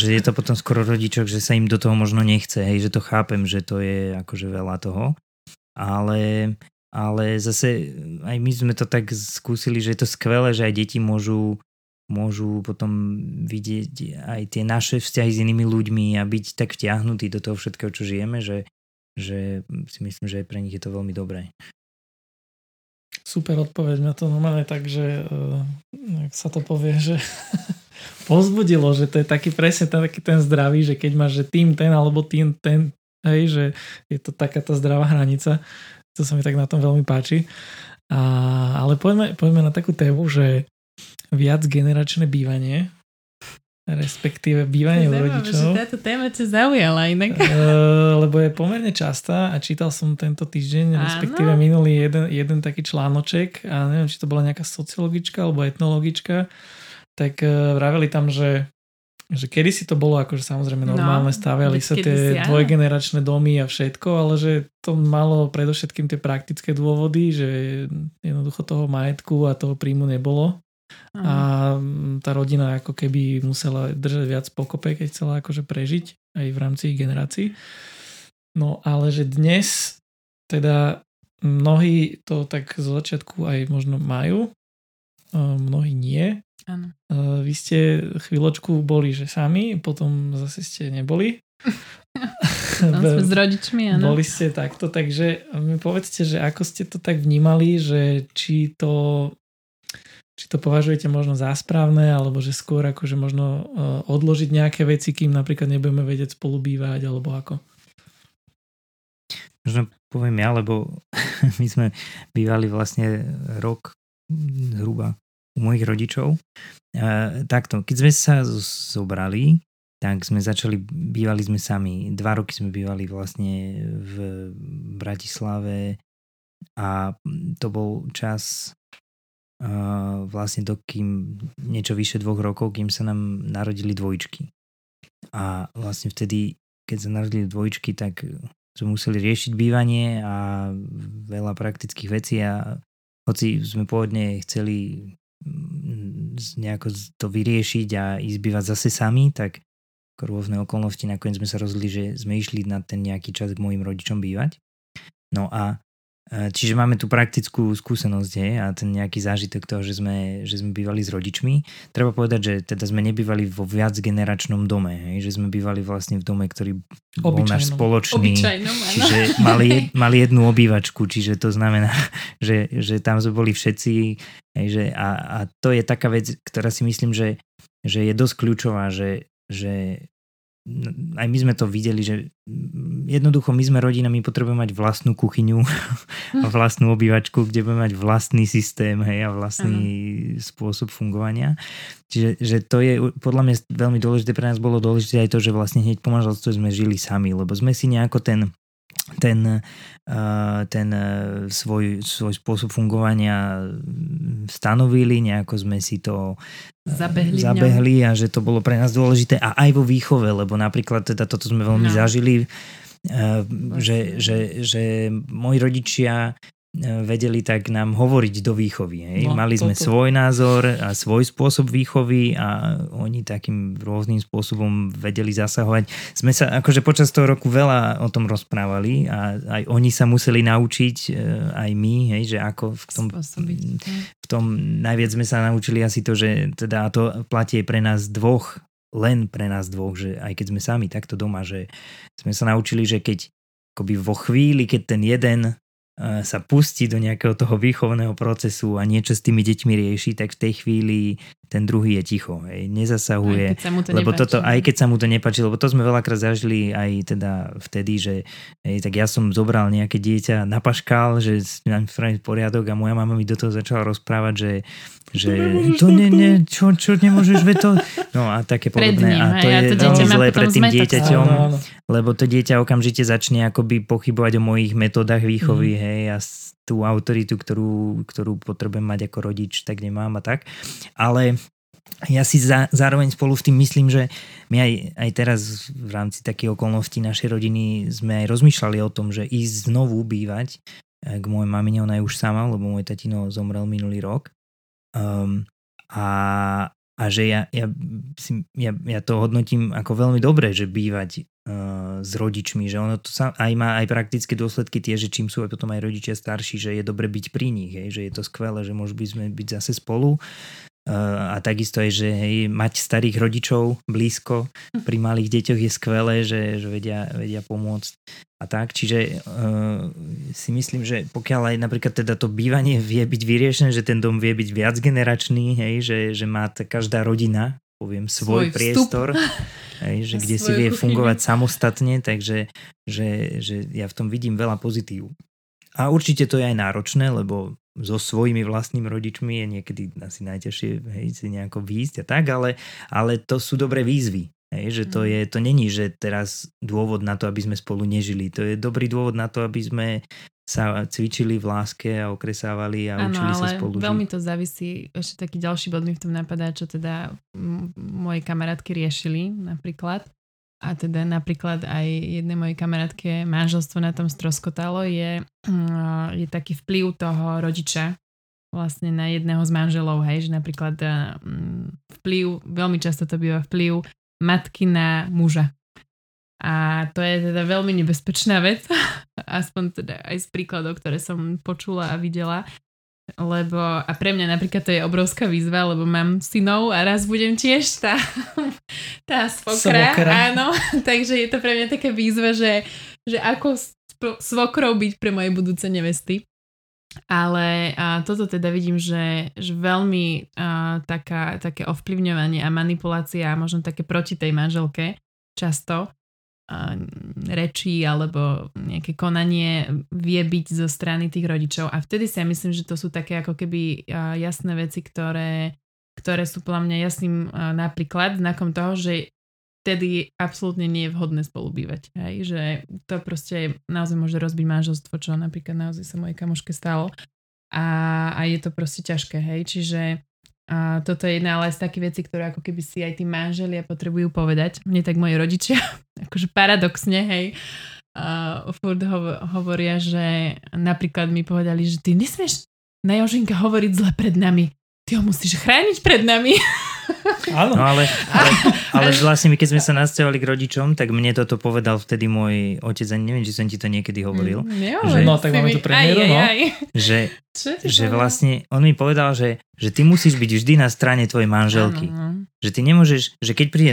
že je to potom skoro rodičok, že sa im do toho možno nechce, hej, že to chápem, že to je akože veľa toho, ale ale zase aj my sme to tak skúsili, že je to skvelé, že aj deti môžu, môžu potom vidieť aj tie naše vzťahy s inými ľuďmi a byť tak vtiahnutí do toho všetkého, čo žijeme, že, že si myslím, že aj pre nich je to veľmi dobré. Super odpoveď, mňa to normálne tak, že uh, sa to povie, <laughs> že pozbudilo, že to je taký presne taký ten zdravý, že keď máš že tým ten alebo tým ten, hej, že je to taká tá zdravá hranica, to sa mi tak na tom veľmi páči. A, ale poďme, poďme na takú tému, že viac generačné bývanie. respektíve bývanie u rodičov. Že táto téma ťa zaujala inak. Uh, lebo je pomerne častá a čítal som tento týždeň, Áno. respektíve minulý jeden, jeden taký článoček a neviem, či to bola nejaká sociologička alebo etnologička, tak uh, vraveli tam, že že kedy si to bolo akože samozrejme no, normálne, no, staviali sa tie si, dvojgeneračné domy a všetko, ale že to malo predovšetkým tie praktické dôvody, že jednoducho toho majetku a toho príjmu nebolo. Aha. A tá rodina ako keby musela držať viac pokope, keď chcela akože prežiť aj v rámci ich generácií. No ale že dnes teda mnohí to tak z začiatku aj možno majú, mnohí nie. Áno. Vy ste chvíľočku boli, že sami, potom zase ste neboli. <laughs> sme s rodičmi, áno. Boli ste takto, takže mi povedzte, že ako ste to tak vnímali, že či to či to považujete možno za správne, alebo že skôr akože možno uh, odložiť nejaké veci, kým napríklad nebudeme vedieť spolu bývať, alebo ako? Možno poviem ja, lebo <laughs> my sme bývali vlastne rok zhruba u mojich rodičov. Uh, takto, keď sme sa zobrali, tak sme začali, bývali sme sami. Dva roky sme bývali vlastne v Bratislave a to bol čas uh, vlastne do kým niečo vyše dvoch rokov, kým sa nám narodili dvojčky. A vlastne vtedy, keď sa narodili dvojčky, tak sme museli riešiť bývanie a veľa praktických vecí a hoci sme pôvodne chceli nejako to vyriešiť a ísť bývať zase sami, tak rôzne okolnosti nakoniec sme sa rozhodli, že sme išli na ten nejaký čas k mojim rodičom bývať. No a čiže máme tu praktickú skúsenosť hej, a ten nejaký zážitok toho, že sme, že sme bývali s rodičmi. Treba povedať, že teda sme nebývali vo viacgeneračnom dome, hej, že sme bývali vlastne v dome, ktorý bol Obyčajnom. náš spoločný. Čiže mali, mali jednu obývačku, čiže to znamená, <laughs> že, že tam sme boli všetci. Hej, že, a, a to je taká vec, ktorá si myslím, že, že je dosť kľúčová, že, že aj my sme to videli, že jednoducho my sme rodina, my potrebujeme mať vlastnú kuchyňu a vlastnú obývačku, kde budeme mať vlastný systém hej, a vlastný uh-huh. spôsob fungovania. Čiže že to je podľa mňa veľmi dôležité, pre nás bolo dôležité aj to, že vlastne hneď po manželstve sme žili sami, lebo sme si nejako ten ten, ten svoj, svoj spôsob fungovania stanovili, nejako sme si to zabehli, zabehli a že to bolo pre nás dôležité a aj vo výchove, lebo napríklad teda toto sme veľmi no. zažili, že, že, že moji rodičia vedeli tak nám hovoriť do výchovy. Hej. No, Mali sme toto. svoj názor a svoj spôsob výchovy a oni takým rôznym spôsobom vedeli zasahovať. Sme sa akože počas toho roku veľa o tom rozprávali a aj oni sa museli naučiť, e, aj my, hej, že ako v tom, v tom najviac sme sa naučili asi to, že teda to platí pre nás dvoch, len pre nás dvoch, že aj keď sme sami takto doma, že sme sa naučili, že keď akoby vo chvíli, keď ten jeden sa pustí do nejakého toho výchovného procesu a niečo s tými deťmi rieši, tak v tej chvíli ten druhý je ticho, hej, nezasahuje, to lebo nepáči. toto, aj keď sa mu to nepáči, lebo to sme veľakrát zažili aj teda vtedy, že hej, tak ja som zobral nejaké dieťa na paškal, že nám spraviť poriadok a moja mama mi do toho začala rozprávať, že že to nie, nie, čo, čo nemôžeš, ve to... No a také podobné. Ním, a to je to veľmi zlé pre tým dieťaťom, lebo to dieťa okamžite začne akoby pochybovať o mojich metodách výchovy, mm. hej, a tú autoritu, ktorú, ktorú potrebujem mať ako rodič, tak nemám a tak. Ale ja si za, zároveň spolu s tým myslím, že my aj, aj teraz v rámci takých okolností našej rodiny sme aj rozmýšľali o tom, že ísť znovu bývať k mojej mamine, ona je už sama, lebo môj tatino zomrel minulý rok Um, a, a že ja, ja, ja, ja to hodnotím ako veľmi dobré, že bývať s rodičmi, že ono to sa, aj má aj praktické dôsledky tie, že čím sú aj potom aj rodičia starší, že je dobre byť pri nich, hej, že je to skvelé, že môžu by sme byť zase spolu a takisto je, že hej, mať starých rodičov blízko pri malých deťoch je skvelé, že, že vedia, vedia pomôcť a tak. Čiže uh, si myslím, že pokiaľ aj napríklad teda to bývanie vie byť vyriešené, že ten dom vie byť viac generačný, hej, že, že má každá rodina poviem, svoj, svoj priestor, hej, že <laughs> kde si vie kuchyňu. fungovať samostatne, takže že, že ja v tom vidím veľa pozitív. a určite to je aj náročné, lebo so svojimi vlastnými rodičmi je niekedy asi najťažšie hej, si nejako výjsť a tak, ale, ale to sú dobré výzvy. Hej, že to, mhm. je, to není, že teraz dôvod na to, aby sme spolu nežili. To je dobrý dôvod na to, aby sme sa cvičili v láske a okresávali a ano, učili sa spolu veľmi to závisí. Ešte taký ďalší bod mi v tom napadá, čo teda moje kamarátky riešili napríklad. A teda napríklad aj jednej mojej kamarátke manželstvo na tom stroskotalo je, je taký vplyv toho rodiča vlastne na jedného z manželov, hej, že napríklad vplyv, veľmi často to býva vplyv matky na muža. A to je teda veľmi nebezpečná vec, <laughs> aspoň teda aj z príkladov, ktoré som počula a videla. Lebo, a pre mňa napríklad to je obrovská výzva, lebo mám synov a raz budem tiež tá, <laughs> tá svokra, svokra. áno. <laughs> Takže je to pre mňa taká výzva, že, že ako svokrou byť pre moje budúce nevesty. Ale a toto teda vidím, že, že veľmi a, taká, také ovplyvňovanie a manipulácia a možno také proti tej manželke často rečí alebo nejaké konanie vie byť zo strany tých rodičov a vtedy si ja myslím, že to sú také ako keby jasné veci, ktoré, ktoré sú podľa mňa jasným napríklad znakom toho, že vtedy absolútne nie je vhodné spolu bývať. Hej? Že to proste naozaj môže rozbiť manželstvo, čo napríklad naozaj sa mojej kamoške stalo. A, a je to proste ťažké. Hej? Čiže a toto je jedna ale z takých vecí, ktoré ako keby si aj tí manželia potrebujú povedať. Mne tak moji rodičia, <laughs> akože paradoxne, hej, uh, furt ho- hovoria, že napríklad mi povedali, že ty nesmieš na Jožinka hovoriť zle pred nami. Ty ho musíš chrániť pred nami. <laughs> Áno. No ale, ale, ale vlastne my, keď sme sa nasťahovali k rodičom, tak mne toto povedal vtedy môj otec, a neviem, či som ti to niekedy hovoril. Mm, že, no, tak máme tu premiéru, no. Že, že vlastne on mi povedal, že, že ty musíš byť vždy na strane tvojej manželky. Ano. Že ty nemôžeš, že keď príde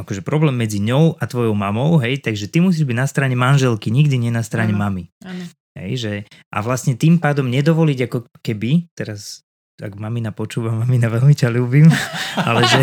akože problém medzi ňou a tvojou mamou, hej, takže ty musíš byť na strane manželky, nikdy nie na strane ano. mamy. Ano. Hej, že, a vlastne tým pádom nedovoliť ako keby, teraz tak mamina počúva, mamina veľmi ťa ľúbim, <laughs> ale že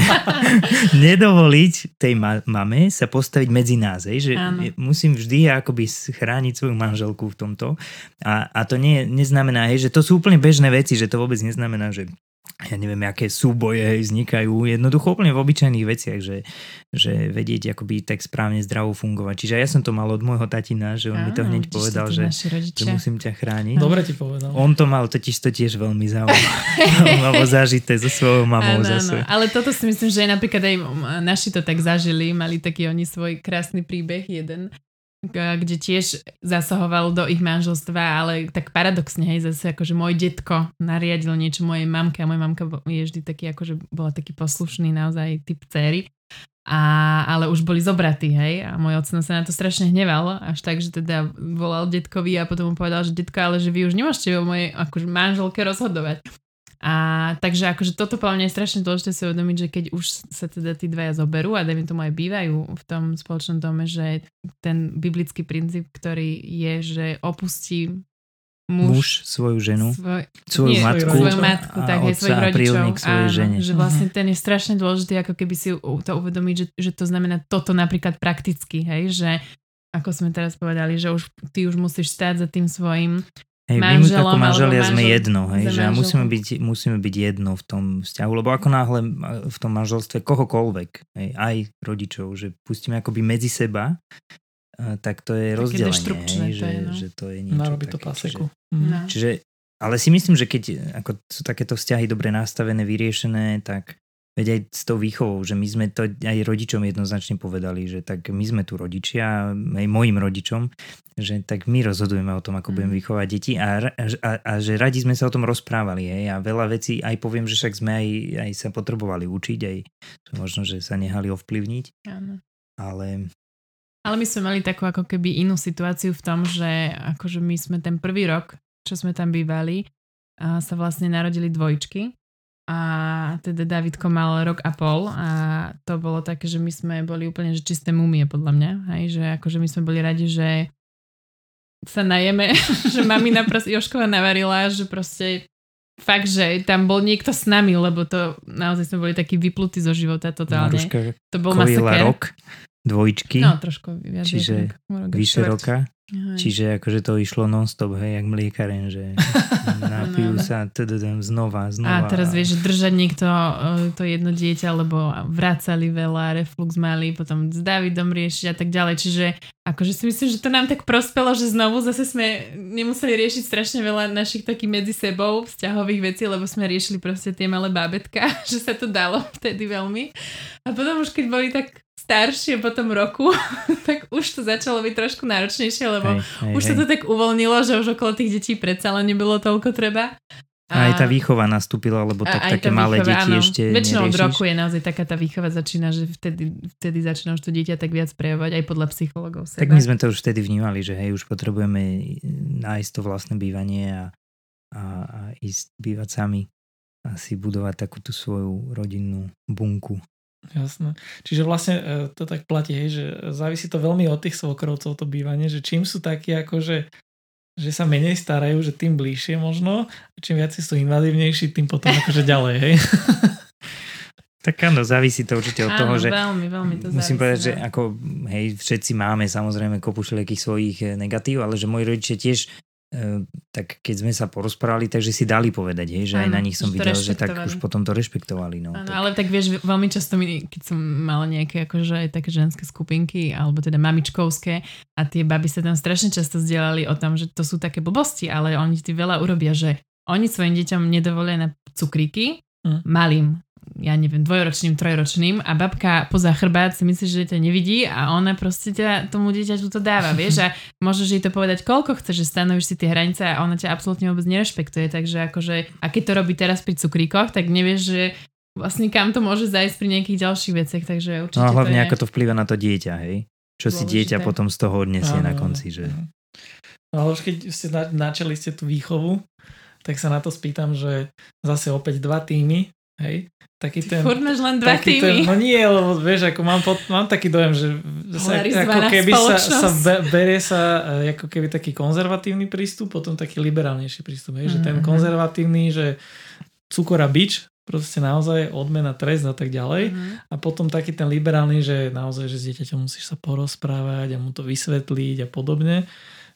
<laughs> nedovoliť tej ma- mame sa postaviť medzi nás, hej, že Áno. musím vždy akoby chrániť svoju manželku v tomto a, a to nie, neznamená, hej, že to sú úplne bežné veci, že to vôbec neznamená, že ja neviem, aké súboje vznikajú jednoducho úplne v obyčajných veciach, že, že vedieť akoby tak správne zdravo fungovať. Čiže ja som to mal od môjho tatina, že on Áno, mi to hneď povedal, že, že musím ťa chrániť. Dobre ti povedal. On to mal totiž to tiež veľmi zaujímavé <laughs> zažité so svojou mamou áno, zase. Áno. Ale toto si myslím, že napríklad aj naši to tak zažili, mali taký oni svoj krásny príbeh jeden, kde tiež zasahoval do ich manželstva, ale tak paradoxne, hej, zase akože môj detko nariadil niečo mojej mamke a moja mamka je vždy taký, akože bola taký poslušný naozaj typ céry. A, ale už boli zobratí, hej, a môj ocino sa na to strašne hneval, až tak, že teda volal detkovi a potom mu povedal, že detko, ale že vy už nemôžete o mojej akože manželke rozhodovať. A takže akože toto podľa mňa je strašne dôležité si uvedomiť, že keď už sa teda tí dvaja zoberú a dajme tomu aj bývajú v tom spoločnom dome, že ten biblický princíp, ktorý je, že opustí muž, muž svoju ženu, svoj, svoju nie, matku, svoju matku tak aj svojich rodičov. Svojej žene. Že vlastne ten je strašne dôležitý, ako keby si to uvedomiť, že, že to znamená toto napríklad prakticky, hej, že ako sme teraz povedali, že už ty už musíš stáť za tým svojim Hej, my ako manželia manžel, sme jedno, hej, že musíme byť, musíme byť jedno v tom vzťahu, lebo ako náhle v tom manželstve kohokoľvek, hej, aj rodičov, že pustíme akoby medzi seba, tak to je Také rozdelenie, hej, že, je, no. že to je niečo Narobí to paseku. Čiže, no. čiže, ale si myslím, že keď ako sú takéto vzťahy dobre nastavené, vyriešené, tak Veď aj s tou výchovou, že my sme to aj rodičom jednoznačne povedali, že tak my sme tu rodičia, aj mojim rodičom, že tak my rozhodujeme o tom, ako budeme mhm. vychovať deti a, a, a že radi sme sa o tom rozprávali. Hej, a veľa vecí aj poviem, že však sme aj, aj sa potrebovali učiť, aj možno, že sa nehali ovplyvniť. Áno. Ale ale my sme mali takú ako keby inú situáciu v tom, že akože my sme ten prvý rok, čo sme tam bývali, a sa vlastne narodili dvojčky a teda Davidko mal rok a pol a to bolo také, že my sme boli úplne že čisté mumie podľa mňa, hej, že akože my sme boli radi, že sa najeme, <laughs> že mamina proste Joškova navarila, že proste fakt, že tam bol niekto s nami, lebo to naozaj sme boli takí vyplutí zo života totálne. Maruška to bol masaker. rok, dvojčky. No, trošku viac. Čiže rok, vyše roka. Čiže akože to išlo non-stop, hej, jak mliekaren, že <laughs> napijú sa tdm, znova, znova. A teraz vieš, že držať niekto e, to jedno dieťa, lebo vracali veľa, reflux mali, potom s Davidom riešiť a tak ďalej. Čiže akože si myslím, že to nám tak prospelo, že znovu zase sme nemuseli riešiť strašne veľa našich takých medzi sebou vzťahových vecí, lebo sme riešili proste tie malé bábetka, <laughs> že sa to dalo vtedy veľmi. A potom už keď boli tak staršie po tom roku, <laughs> tak už to začalo byť trošku náročnejšie, lebo hej, hej, už sa to tak uvoľnilo, že už okolo tých detí predsa len nebolo toľko treba. A, aj tá výchova nastúpila, lebo tak také malé výchova, deti áno. ešte Väčšinou neriešiš. od roku je naozaj taká tá výchova začína, že vtedy, vtedy začína už to dieťa tak viac prejavovať aj podľa psychologov. Seba. Tak my sme to už vtedy vnímali, že hej, už potrebujeme nájsť to vlastné bývanie a, a, a ísť bývať sami a si budovať takú tú svoju rodinnú bunku. Jasné. Čiže vlastne e, to tak platí, hej, že závisí to veľmi od tých svokrovcov to bývanie, že čím sú takí ako, že, že sa menej starajú, že tým bližšie možno, a čím viac sú invazívnejší, tým potom <laughs> akože ďalej, hej. Tak áno, závisí to určite od áno, toho, že veľmi, veľmi to musím závisí, povedať, že ako, hej, všetci máme samozrejme kopu všelijakých svojich e, negatív, ale že moji rodičia tiež tak keď sme sa porozprávali, takže si dali povedať, hej, že ano, aj na nich som videl, že tak už potom to rešpektovali. No, ano, tak. Ale tak vieš, veľmi často mi, keď som mala nejaké akože aj také ženské skupinky, alebo teda mamičkovské a tie baby sa tam strašne často zdieľali o tom, že to sú také blbosti, ale oni ti veľa urobia, že oni svojim deťom nedovolia na cukríky, mm. malým ja neviem, dvojročným, trojročným a babka poza chrbát si myslí, že ťa nevidí a ona proste ťa tomu dieťaťu to dáva, vieš, a môžeš jej to povedať koľko chceš, že stanovíš si tie hranice a ona ťa absolútne vôbec nerešpektuje, takže akože, a keď to robí teraz pri cukríkoch, tak nevieš, že vlastne kam to môže zajsť pri nejakých ďalších veciach, takže určite No a hlavne to je... ako to vplyva na to dieťa, hej? Čo Dôležité. si dieťa potom z toho odnesie na konci, že... No ale už keď ste načali ste tú výchovu, tak sa na to spýtam, že zase opäť dva týmy, hej, taký ten... Furt máš len dva taký týmy. Ten, no nie, lebo vieš, ako mám, pod, mám taký dojem, že sa, ako keby sa, sa be, berie sa e, ako keby taký konzervatívny prístup, potom taký liberálnejší prístup. Hej, mm-hmm. Že ten mhm. konzervatívny, že cukor a bič, proste naozaj odmena, trest a tak ďalej. Mm-hmm. A potom taký ten liberálny, že naozaj, že s dieťaťom musíš sa porozprávať a mu to vysvetliť a podobne.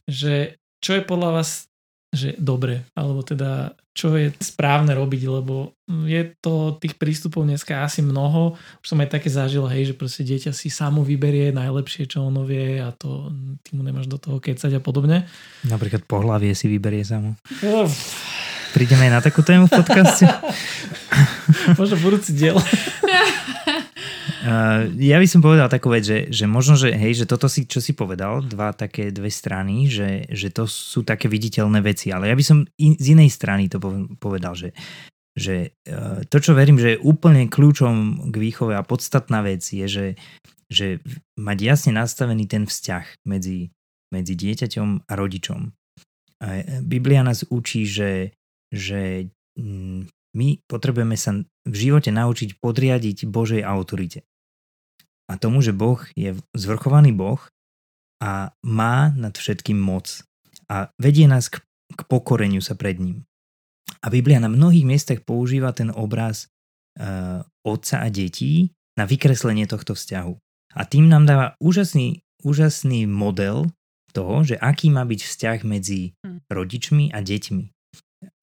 Že čo je podľa vás že dobre, alebo teda čo je správne robiť, lebo je to tých prístupov dneska asi mnoho. Už som aj také zažil, hej, že proste dieťa si samo vyberie najlepšie, čo ono vie a to ty mu nemáš do toho kecať a podobne. Napríklad pohlavie si vyberie samo. Prídeme aj na takú tému v podcaste. <laughs> Možno budúci diel. <laughs> Uh, ja by som povedal takú vec, že, že možno, že hej, že toto si, čo si povedal, dva také dve strany, že, že to sú také viditeľné veci, ale ja by som in, z inej strany to povedal, že, že uh, to, čo verím, že je úplne kľúčom k výchove a podstatná vec je, že, že mať jasne nastavený ten vzťah medzi, medzi dieťaťom a rodičom. Uh, Biblia nás učí, že, že mm, my potrebujeme sa v živote naučiť podriadiť Božej autorite a tomu, že Boh je zvrchovaný Boh a má nad všetkým moc a vedie nás k, k pokoreniu sa pred ním. A Biblia na mnohých miestach používa ten obraz uh, otca a detí na vykreslenie tohto vzťahu. A tým nám dáva úžasný, úžasný model toho, že aký má byť vzťah medzi hm. rodičmi a deťmi.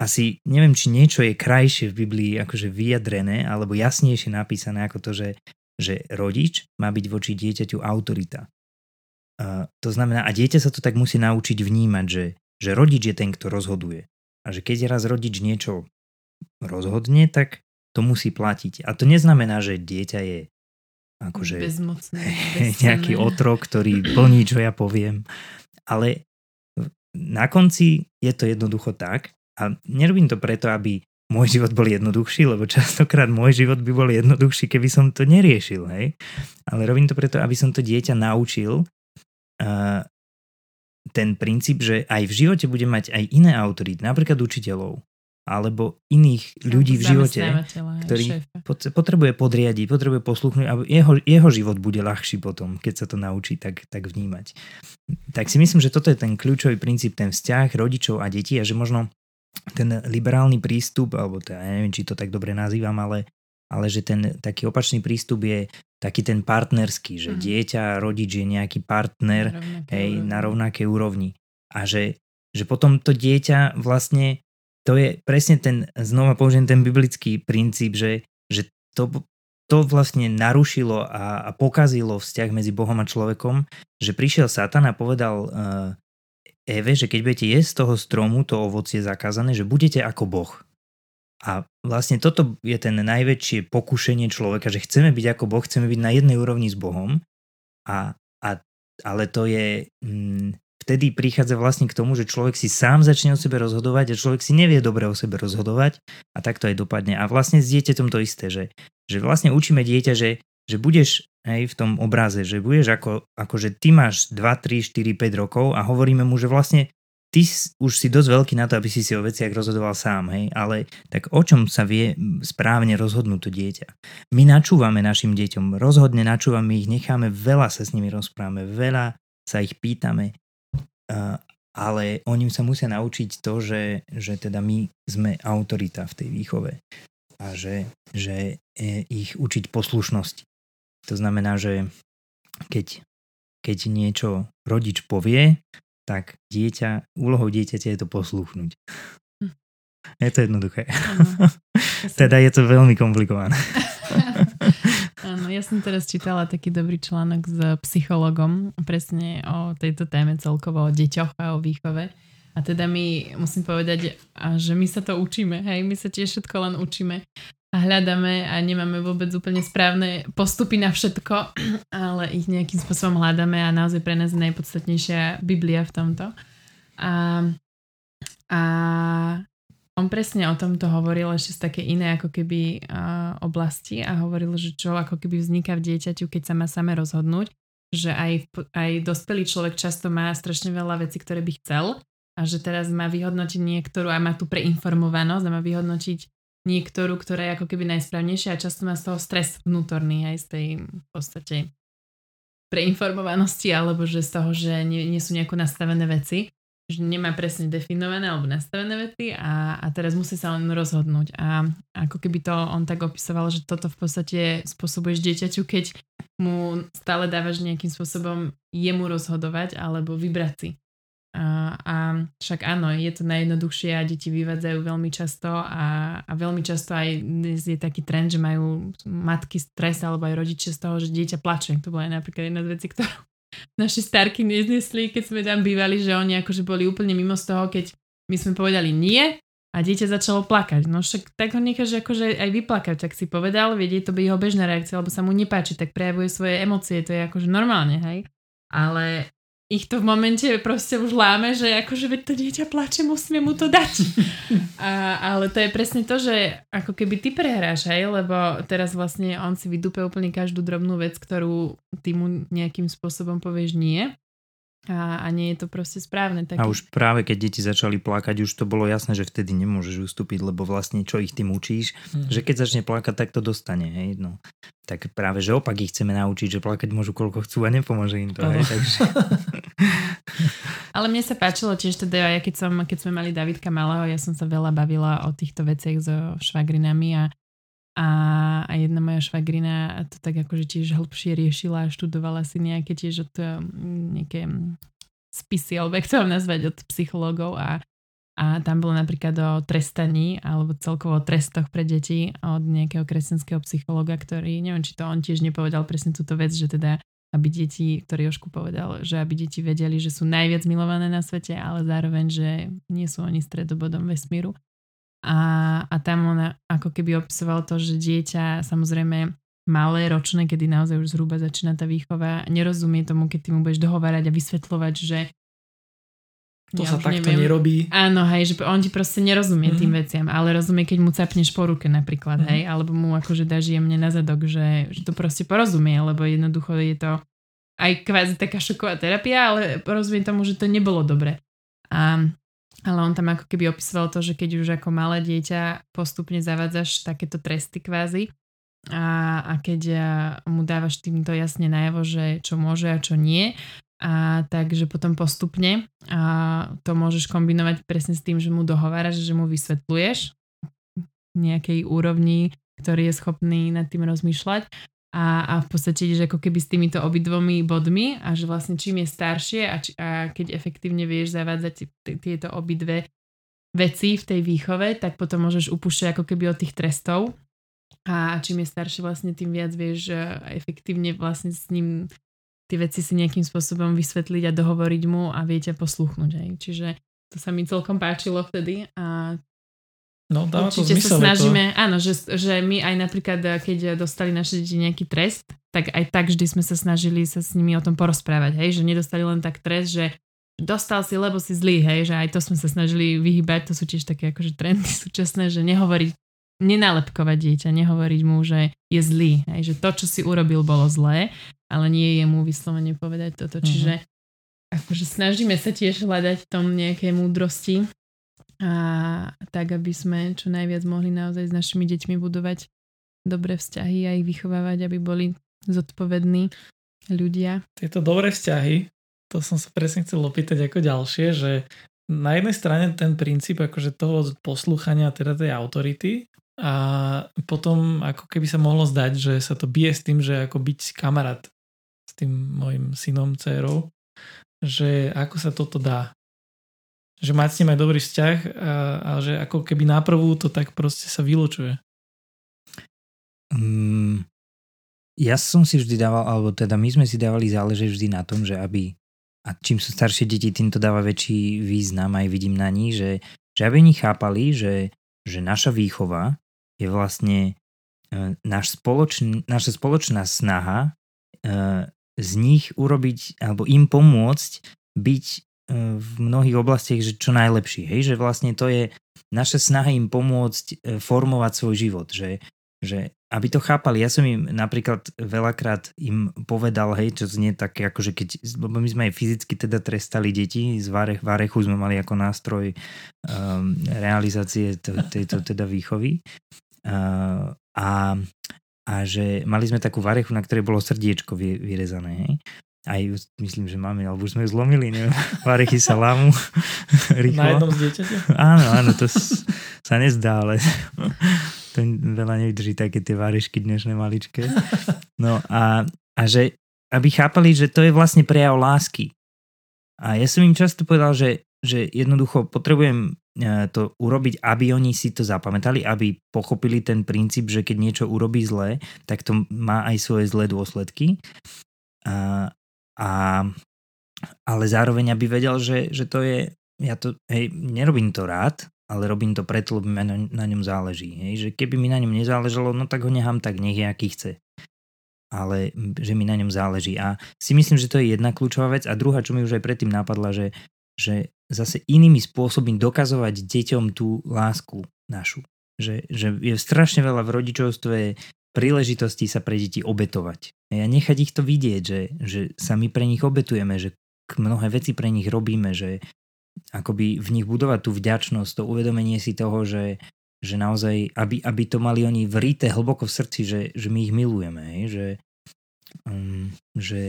Asi neviem, či niečo je krajšie v Biblii akože vyjadrené alebo jasnejšie napísané ako to, že že rodič má byť voči dieťaťu autorita. A to znamená, a dieťa sa to tak musí naučiť vnímať, že, že rodič je ten, kto rozhoduje. A že keď raz rodič niečo rozhodne, tak to musí platiť. A to neznamená, že dieťa je akože bezmocný, <laughs> nejaký otrok, ktorý plní, čo ja poviem. Ale na konci je to jednoducho tak, a nerobím to preto, aby môj život bol jednoduchší, lebo častokrát môj život by bol jednoduchší, keby som to neriešil, hej. Ale robím to preto, aby som to dieťa naučil uh, ten princíp, že aj v živote bude mať aj iné autority, napríklad učiteľov, alebo iných ľudí v živote, ktorý potrebuje podriadiť, potrebuje posluchnúť a jeho, jeho život bude ľahší potom, keď sa to naučí tak, tak vnímať. Tak si myslím, že toto je ten kľúčový princíp, ten vzťah rodičov a detí a že možno ten liberálny prístup, alebo to, ja neviem, či to tak dobre nazývam, ale ale že ten taký opačný prístup je taký ten partnerský, že mm. dieťa, rodič je nejaký partner na hej, úrovni. na rovnakej úrovni. A že, že potom to dieťa vlastne, to je presne ten, znova použijem ten biblický princíp, že, že to, to vlastne narušilo a, a pokazilo vzťah medzi Bohom a človekom, že prišiel Satan a povedal uh, Eve, že keď budete jesť z toho stromu, to ovocie zakázané, že budete ako Boh. A vlastne toto je ten najväčšie pokušenie človeka, že chceme byť ako Boh, chceme byť na jednej úrovni s Bohom, a, a, ale to je, mm, vtedy prichádza vlastne k tomu, že človek si sám začne o sebe rozhodovať a človek si nevie dobre o sebe rozhodovať a tak to aj dopadne. A vlastne s dieťaťom to isté, že, že vlastne učíme dieťa, že, že budeš hej, v tom obraze, že budeš ako, že ty máš 2, 3, 4, 5 rokov a hovoríme mu, že vlastne ty už si dosť veľký na to, aby si si o veciach rozhodoval sám, hej, ale tak o čom sa vie správne rozhodnúť to dieťa? My načúvame našim deťom, rozhodne načúvame ich, necháme veľa sa s nimi rozprávame, veľa sa ich pýtame, ale oni sa musia naučiť to, že, že teda my sme autorita v tej výchove a že, že e, ich učiť poslušnosti. To znamená, že keď, keď niečo rodič povie, tak dieťa, úlohou dieťaťa je to posluchnúť. Hm. Je to jednoduché. <laughs> teda je to veľmi komplikované. <laughs> Áno, ja som teraz čítala taký dobrý článok s psychologom presne o tejto téme celkovo o deťoch a o výchove. A teda my, musím povedať, že my sa to učíme, hej, my sa tiež všetko len učíme a hľadáme a nemáme vôbec úplne správne postupy na všetko, <clears throat> ale ich nejakým spôsobom hľadáme a naozaj pre nás je najpodstatnejšia Biblia v tomto. A, a on presne o tomto hovoril ešte z také iné ako keby uh, oblasti a hovoril, že čo ako keby vzniká v dieťaťu, keď sa má same rozhodnúť, že aj, aj dospelý človek často má strašne veľa vecí, ktoré by chcel a že teraz má vyhodnotiť niektorú a má tu preinformovanosť a má vyhodnotiť niektorú, ktorá je ako keby najsprávnejšia a často má z toho stres vnútorný aj z tej v podstate preinformovanosti alebo že z toho, že nie, nie sú nejako nastavené veci, že nemá presne definované alebo nastavené veci a, a teraz musí sa len rozhodnúť a ako keby to on tak opisoval, že toto v podstate spôsobuješ dieťaťu, keď mu stále dávaš nejakým spôsobom jemu rozhodovať alebo vybrať si. A, však áno, je to najjednoduchšie a deti vyvádzajú veľmi často a, a veľmi často aj je taký trend, že majú matky stres alebo aj rodičia z toho, že dieťa plače. To bola aj napríklad jedna z vecí, ktorú <laughs> naši starky neznesli, keď sme tam bývali, že oni akože boli úplne mimo z toho, keď my sme povedali nie a dieťa začalo plakať. No však tak ho necháš akože aj vyplakať, tak si povedal, vedieť, to by jeho bežná reakcia, lebo sa mu nepáči, tak prejavuje svoje emócie, to je akože normálne, hej. Ale ich to v momente proste už láme, že akože veď to dieťa plače, musíme mu to dať. <laughs> A, ale to je presne to, že ako keby ty prehráš, hej, lebo teraz vlastne on si vydúpe úplne každú drobnú vec, ktorú ty mu nejakým spôsobom povieš nie a, a nie je to proste správne. Taký... A už práve keď deti začali plakať, už to bolo jasné, že vtedy nemôžeš ustúpiť, lebo vlastne čo ich tým učíš, mm. že keď začne plakať, tak to dostane. Hej? No. Tak práve, že opak ich chceme naučiť, že plakať môžu koľko chcú a nepomôže im to. Oh. Hej? Takže... <laughs> Ale mne sa páčilo tiež teda, ja keď, som, keď sme mali Davidka malého, ja som sa veľa bavila o týchto veciach so švagrinami a a, a jedna moja švagrina to tak akože tiež hĺbšie riešila a študovala si nejaké tiež od mm, nejaké mm, spisy, alebo jak nazvať, od psychológov a, a tam bolo napríklad o trestaní alebo celkovo o trestoch pre deti od nejakého kresťanského psychologa, ktorý, neviem, či to on tiež nepovedal presne túto vec, že teda aby deti, ktorý Jošku povedal, že aby deti vedeli, že sú najviac milované na svete, ale zároveň, že nie sú oni stredobodom vesmíru. A, a tam on ako keby opisoval to, že dieťa samozrejme malé, ročné, kedy naozaj už zhruba začína tá výchova, nerozumie tomu, keď ty mu budeš dohovárať a vysvetľovať, že to ja sa takto neviem. nerobí. Áno, hej, že on ti proste nerozumie mm-hmm. tým veciam, ale rozumie, keď mu capneš po ruke napríklad, mm-hmm. hej, alebo mu akože dáš jemne na zadok, že, že to proste porozumie, lebo jednoducho je to aj kvázi taká šoková terapia, ale porozumie tomu, že to nebolo dobre. A ale on tam ako keby opisoval to, že keď už ako malé dieťa postupne zavádzaš takéto tresty kvázi a, a keď mu dávaš týmto jasne najavo, že čo môže a čo nie, a takže potom postupne a to môžeš kombinovať presne s tým, že mu dohováraš, že mu vysvetľuješ nejakej úrovni ktorý je schopný nad tým rozmýšľať a, a v podstate ideš ako keby s týmito obidvomi bodmi a že vlastne čím je staršie a, či, a keď efektívne vieš zavádzať tieto obidve veci v tej výchove, tak potom môžeš upúšťať ako keby od tých trestov a čím je staršie vlastne tým viac vieš efektívne vlastne s ním tie veci si nejakým spôsobom vysvetliť a dohovoriť mu a viete posluchnúť aj. Čiže to sa mi celkom páčilo vtedy a No, dáva Určite to zmysel, sa snažíme, to... áno, že, že my aj napríklad, eh, keď dostali naše deti nejaký trest, tak aj tak vždy sme sa snažili sa s nimi o tom porozprávať, hej, že nedostali len tak trest, že dostal si, lebo si zlý, hej, že aj to sme sa snažili vyhybať, to sú tiež také akože trendy <laughs> súčasné, že nehovoriť, nenalepkovať dieťa, nehovoriť mu, že je zlý, hej, že to, čo si urobil, bolo zlé, ale nie je mu vyslovene povedať toto, čiže mm-hmm. akože snažíme sa tiež hľadať v tom nejakej múdrosti a tak, aby sme čo najviac mohli naozaj s našimi deťmi budovať dobré vzťahy a ich vychovávať, aby boli zodpovední ľudia. Tieto dobré vzťahy, to som sa presne chcel opýtať ako ďalšie, že na jednej strane ten princíp akože toho poslúchania teda tej autority a potom ako keby sa mohlo zdať, že sa to bije s tým, že ako byť kamarát s tým mojim synom, dcerou, že ako sa toto dá že mať s ním aj dobrý vzťah a, a že ako keby naprvú to tak proste sa vylučuje. Um, ja som si vždy dával, alebo teda my sme si dávali záležať vždy na tom, že aby, a čím sú staršie deti, tým to dáva väčší význam, aj vidím na nich, že, že aby oni chápali, že, že naša výchova je vlastne e, náš spoločn, naša spoločná snaha e, z nich urobiť, alebo im pomôcť byť v mnohých oblastiach, že čo najlepší. Hej? Že vlastne to je naša snaha im pomôcť e, formovať svoj život. Že, že aby to chápali, ja som im napríklad veľakrát im povedal, hej, čo znie tak, akože keď, lebo my sme aj fyzicky teda trestali deti, z Varech, Varechu sme mali ako nástroj um, realizácie to, tejto teda výchovy. Uh, a, a že mali sme takú varechu, na ktorej bolo srdiečko vyrezané. Hej? Aj myslím, že máme, alebo už sme ju zlomili, neviem, varechy salámu. <laughs> Rýchlo. Na jednom z dieťaťa? Áno, áno, to sa nezdá, ale <laughs> to veľa nevydrží také tie varešky dnešné maličké. No a, a že, aby chápali, že to je vlastne prejav lásky. A ja som im často povedal, že, že jednoducho potrebujem e, to urobiť, aby oni si to zapamätali, aby pochopili ten princíp, že keď niečo urobí zle, tak to má aj svoje zlé dôsledky. A, a, ale zároveň aby vedel, že, že to je, ja to, hej, nerobím to rád, ale robím to preto, lebo na, na ňom záleží. Hej. Že keby mi na ňom nezáležalo, no tak ho nechám tak, nech je aký chce. Ale že mi na ňom záleží. A si myslím, že to je jedna kľúčová vec. A druhá, čo mi už aj predtým napadla, že, že zase inými spôsobmi dokazovať deťom tú lásku našu. Že, že je strašne veľa v rodičovstve príležitosti sa pre deti obetovať. A nechať ich to vidieť, že, že sa my pre nich obetujeme, že mnohé veci pre nich robíme, že akoby v nich budovať tú vďačnosť, to uvedomenie si toho, že, že naozaj, aby, aby to mali oni vrité hlboko v srdci, že, že my ich milujeme, hej? že, um, že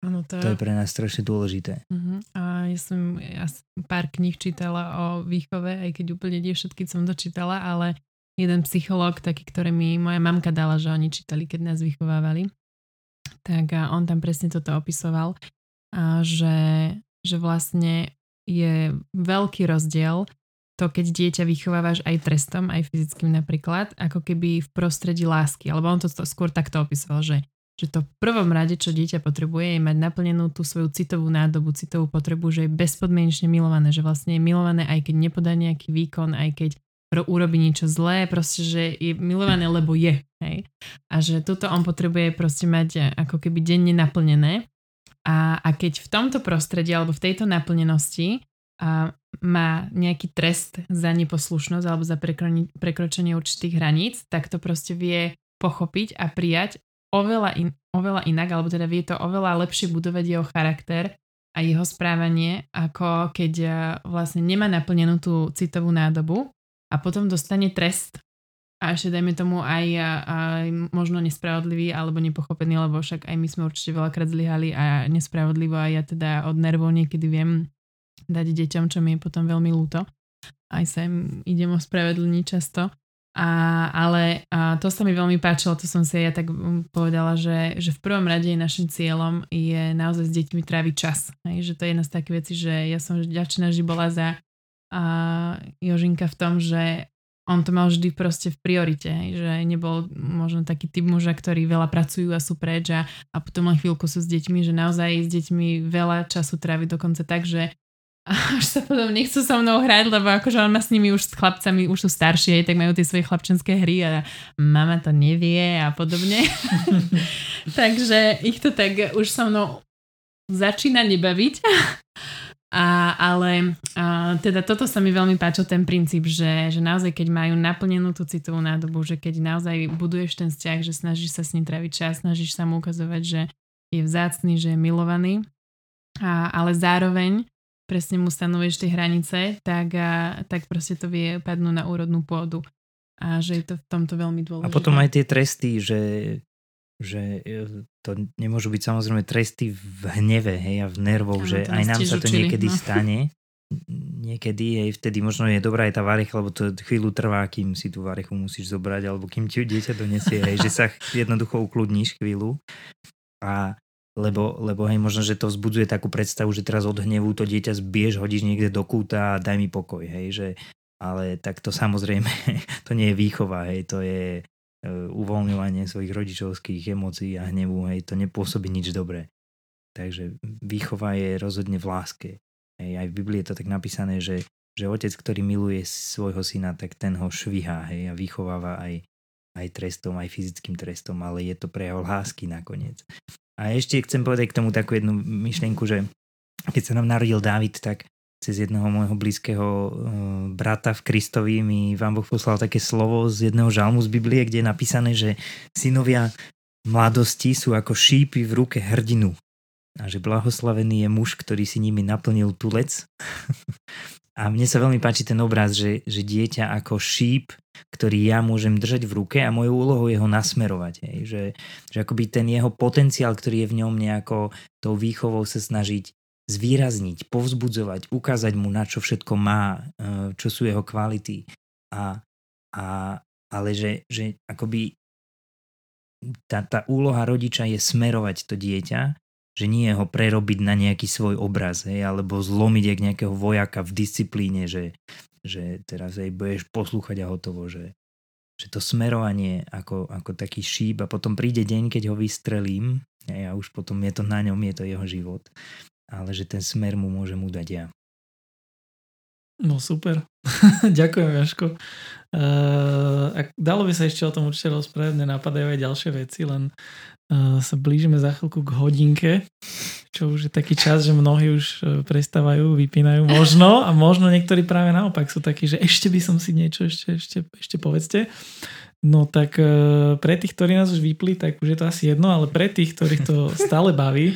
ano, to, to je pre nás strašne dôležité. Uh-huh. A ja som ja pár kníh čítala o výchove, aj keď úplne nie všetky som dočítala, ale jeden psychológ, taký, ktorý mi moja mamka dala, že oni čítali, keď nás vychovávali, tak on tam presne toto opisoval, a že, že vlastne je veľký rozdiel to, keď dieťa vychovávaš aj trestom, aj fyzickým napríklad, ako keby v prostredí lásky. Alebo on to, to skôr takto opisoval, že, že to v prvom rade, čo dieťa potrebuje, je mať naplnenú tú svoju citovú nádobu, citovú potrebu, že je bezpodmienečne milované, že vlastne je milované aj keď nepodá nejaký výkon, aj keď urobí niečo zlé, proste, že je milované, lebo je. Hej? A že toto on potrebuje proste mať e, ako keby denne naplnené. A, a keď v tomto prostredí alebo v tejto naplnenosti a má nejaký trest za neposlušnosť alebo za prekro- prekročenie určitých hraníc, tak to proste vie pochopiť a prijať oveľa, in, oveľa inak, alebo teda vie to oveľa lepšie budovať jeho charakter a jeho správanie, ako keď e, vlastne nemá naplnenú tú citovú nádobu a potom dostane trest a ešte dajme tomu aj, aj možno nespravodlivý alebo nepochopený, lebo však aj my sme určite veľakrát zlyhali a nespravodlivo a ja teda od nervov niekedy viem dať deťom, čo mi je potom veľmi ľúto. Aj sa im idem ospravedlniť často. A, ale a to sa mi veľmi páčilo, to som si ja tak mm, povedala, že, že v prvom rade našim cieľom je naozaj s deťmi tráviť čas. Hej, že to je jedna z takých vecí, že ja som ďačná, že bola za a Jožinka v tom, že on to mal vždy proste v priorite, že nebol možno taký typ muža, ktorí veľa pracujú a sú preč a, a potom len chvíľku sú s deťmi, že naozaj s deťmi veľa času trávi dokonca tak, že <laughs> až sa potom nechcú so mnou hrať, lebo akože on má s nimi už s chlapcami, už sú staršie, tak majú tie svoje chlapčenské hry a mama to nevie a podobne. <laughs> Takže ich to tak už so mnou začína nebaviť. A, ale a, teda toto sa mi veľmi páčil ten princíp, že, že naozaj keď majú naplnenú tú citovú nádobu, že keď naozaj buduješ ten vzťah, že snažíš sa s ním tráviť čas, snažíš sa mu ukazovať, že je vzácný, že je milovaný, a, ale zároveň presne mu stanovuješ tie hranice, tak, a, tak proste to vie padnúť na úrodnú pôdu. A že je to v tomto veľmi dôležité. A potom aj tie tresty, že, že e, to nemôžu byť samozrejme tresty v hneve hej, a v nervoch, že aj nám sa to učili, niekedy no. stane. Niekedy, aj vtedy možno je dobrá aj tá varecha, lebo to chvíľu trvá, kým si tú varechu musíš zobrať, alebo kým ti dieťa donesie, hej, že sa <laughs> jednoducho ukludníš chvíľu. A lebo, lebo hej, možno, že to vzbudzuje takú predstavu, že teraz od hnevu to dieťa zbiež, hodíš niekde do kúta a daj mi pokoj, hej, že ale tak to samozrejme, <laughs> to nie je výchova, hej, to je uvoľňovanie svojich rodičovských emócií a hnevu, hej, to nepôsobí nič dobré. Takže výchova je rozhodne v láske. Hej, aj v Biblii je to tak napísané, že, že otec, ktorý miluje svojho syna, tak ten ho švihá hej, a vychováva aj, aj trestom, aj fyzickým trestom, ale je to prejav lásky nakoniec. A ešte chcem povedať k tomu takú jednu myšlienku, že keď sa nám narodil Dávid, tak cez jedného môjho blízkeho uh, brata v Kristovi mi vám Boh poslal také slovo z jedného žalmu z Biblie, kde je napísané, že synovia mladosti sú ako šípy v ruke hrdinu a že blahoslavený je muž, ktorý si nimi naplnil tulec. <laughs> a mne sa veľmi páči ten obraz, že, že dieťa ako šíp ktorý ja môžem držať v ruke a mojou úlohou je ho nasmerovať. Hej. Že, že akoby ten jeho potenciál, ktorý je v ňom nejako tou výchovou sa snažiť zvýrazniť, povzbudzovať, ukázať mu, na čo všetko má, e, čo sú jeho kvality. A, a, ale že, že akoby tá, tá úloha rodiča je smerovať to dieťa, že nie ho prerobiť na nejaký svoj obraz, hej, alebo zlomiť jak nejakého vojaka v disciplíne, že, že teraz aj budeš poslúchať a hotovo, že, že to smerovanie ako, ako taký šíp a potom príde deň, keď ho vystrelím a už potom je to na ňom, je to jeho život, ale že ten smer mu môžem udať ja. No super. <laughs> Ďakujem, Jaško. Uh, ak dalo by sa ešte o tom určite rozprávať, mne napadajú aj ďalšie veci, len uh, sa blížime za chvíľku k hodinke, čo už je taký čas, že mnohí už uh, prestávajú, vypínajú možno a možno niektorí práve naopak sú takí, že ešte by som si niečo, ešte, ešte, ešte povedzte. No tak uh, pre tých, ktorí nás už vypli, tak už je to asi jedno, ale pre tých, ktorých to stále baví,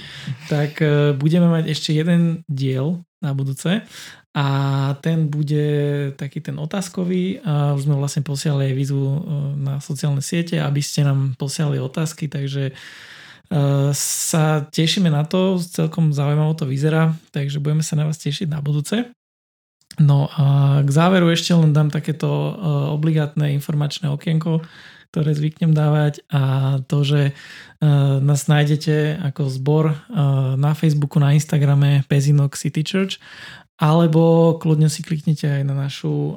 tak uh, budeme mať ešte jeden diel na budúce a ten bude taký ten otázkový a už sme vlastne posielali aj výzvu e, na sociálne siete, aby ste nám posielali otázky, takže e, sa tešíme na to, celkom zaujímavo to vyzerá, takže budeme sa na vás tešiť na budúce. No a k záveru ešte len dám takéto e, obligátne informačné okienko, ktoré zvyknem dávať a to, že nás nájdete ako zbor na Facebooku, na Instagrame Pezinok City Church alebo kľudne si kliknite aj na našu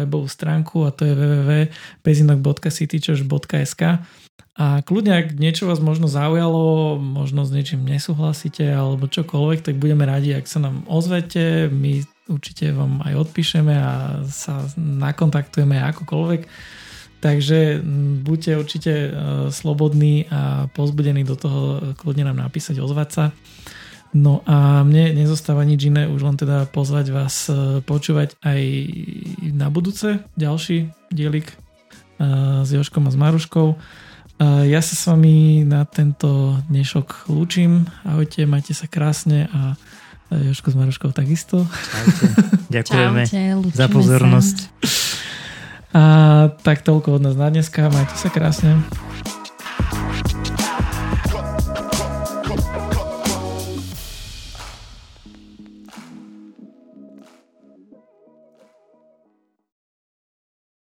webovú stránku a to je www.pezinok.citychurch.sk a kľudne, ak niečo vás možno zaujalo, možno s niečím nesúhlasíte alebo čokoľvek, tak budeme radi, ak sa nám ozvete, my určite vám aj odpíšeme a sa nakontaktujeme akokoľvek. Takže buďte určite slobodní a pozbudení do toho kľudne nám napísať, ozvať sa. No a mne nezostáva nič iné, už len teda pozvať vás e, počúvať aj na budúce ďalší dielik e, s Joškom a s Maruškou. E, ja sa s vami na tento dnešok lúčim. Ahojte, majte sa krásne a Joško s Maruškou takisto. Čaute. <laughs> Ďakujeme Čaute, za pozornosť. Sa. A tak toľko od nás na dneska. Majte sa krásne.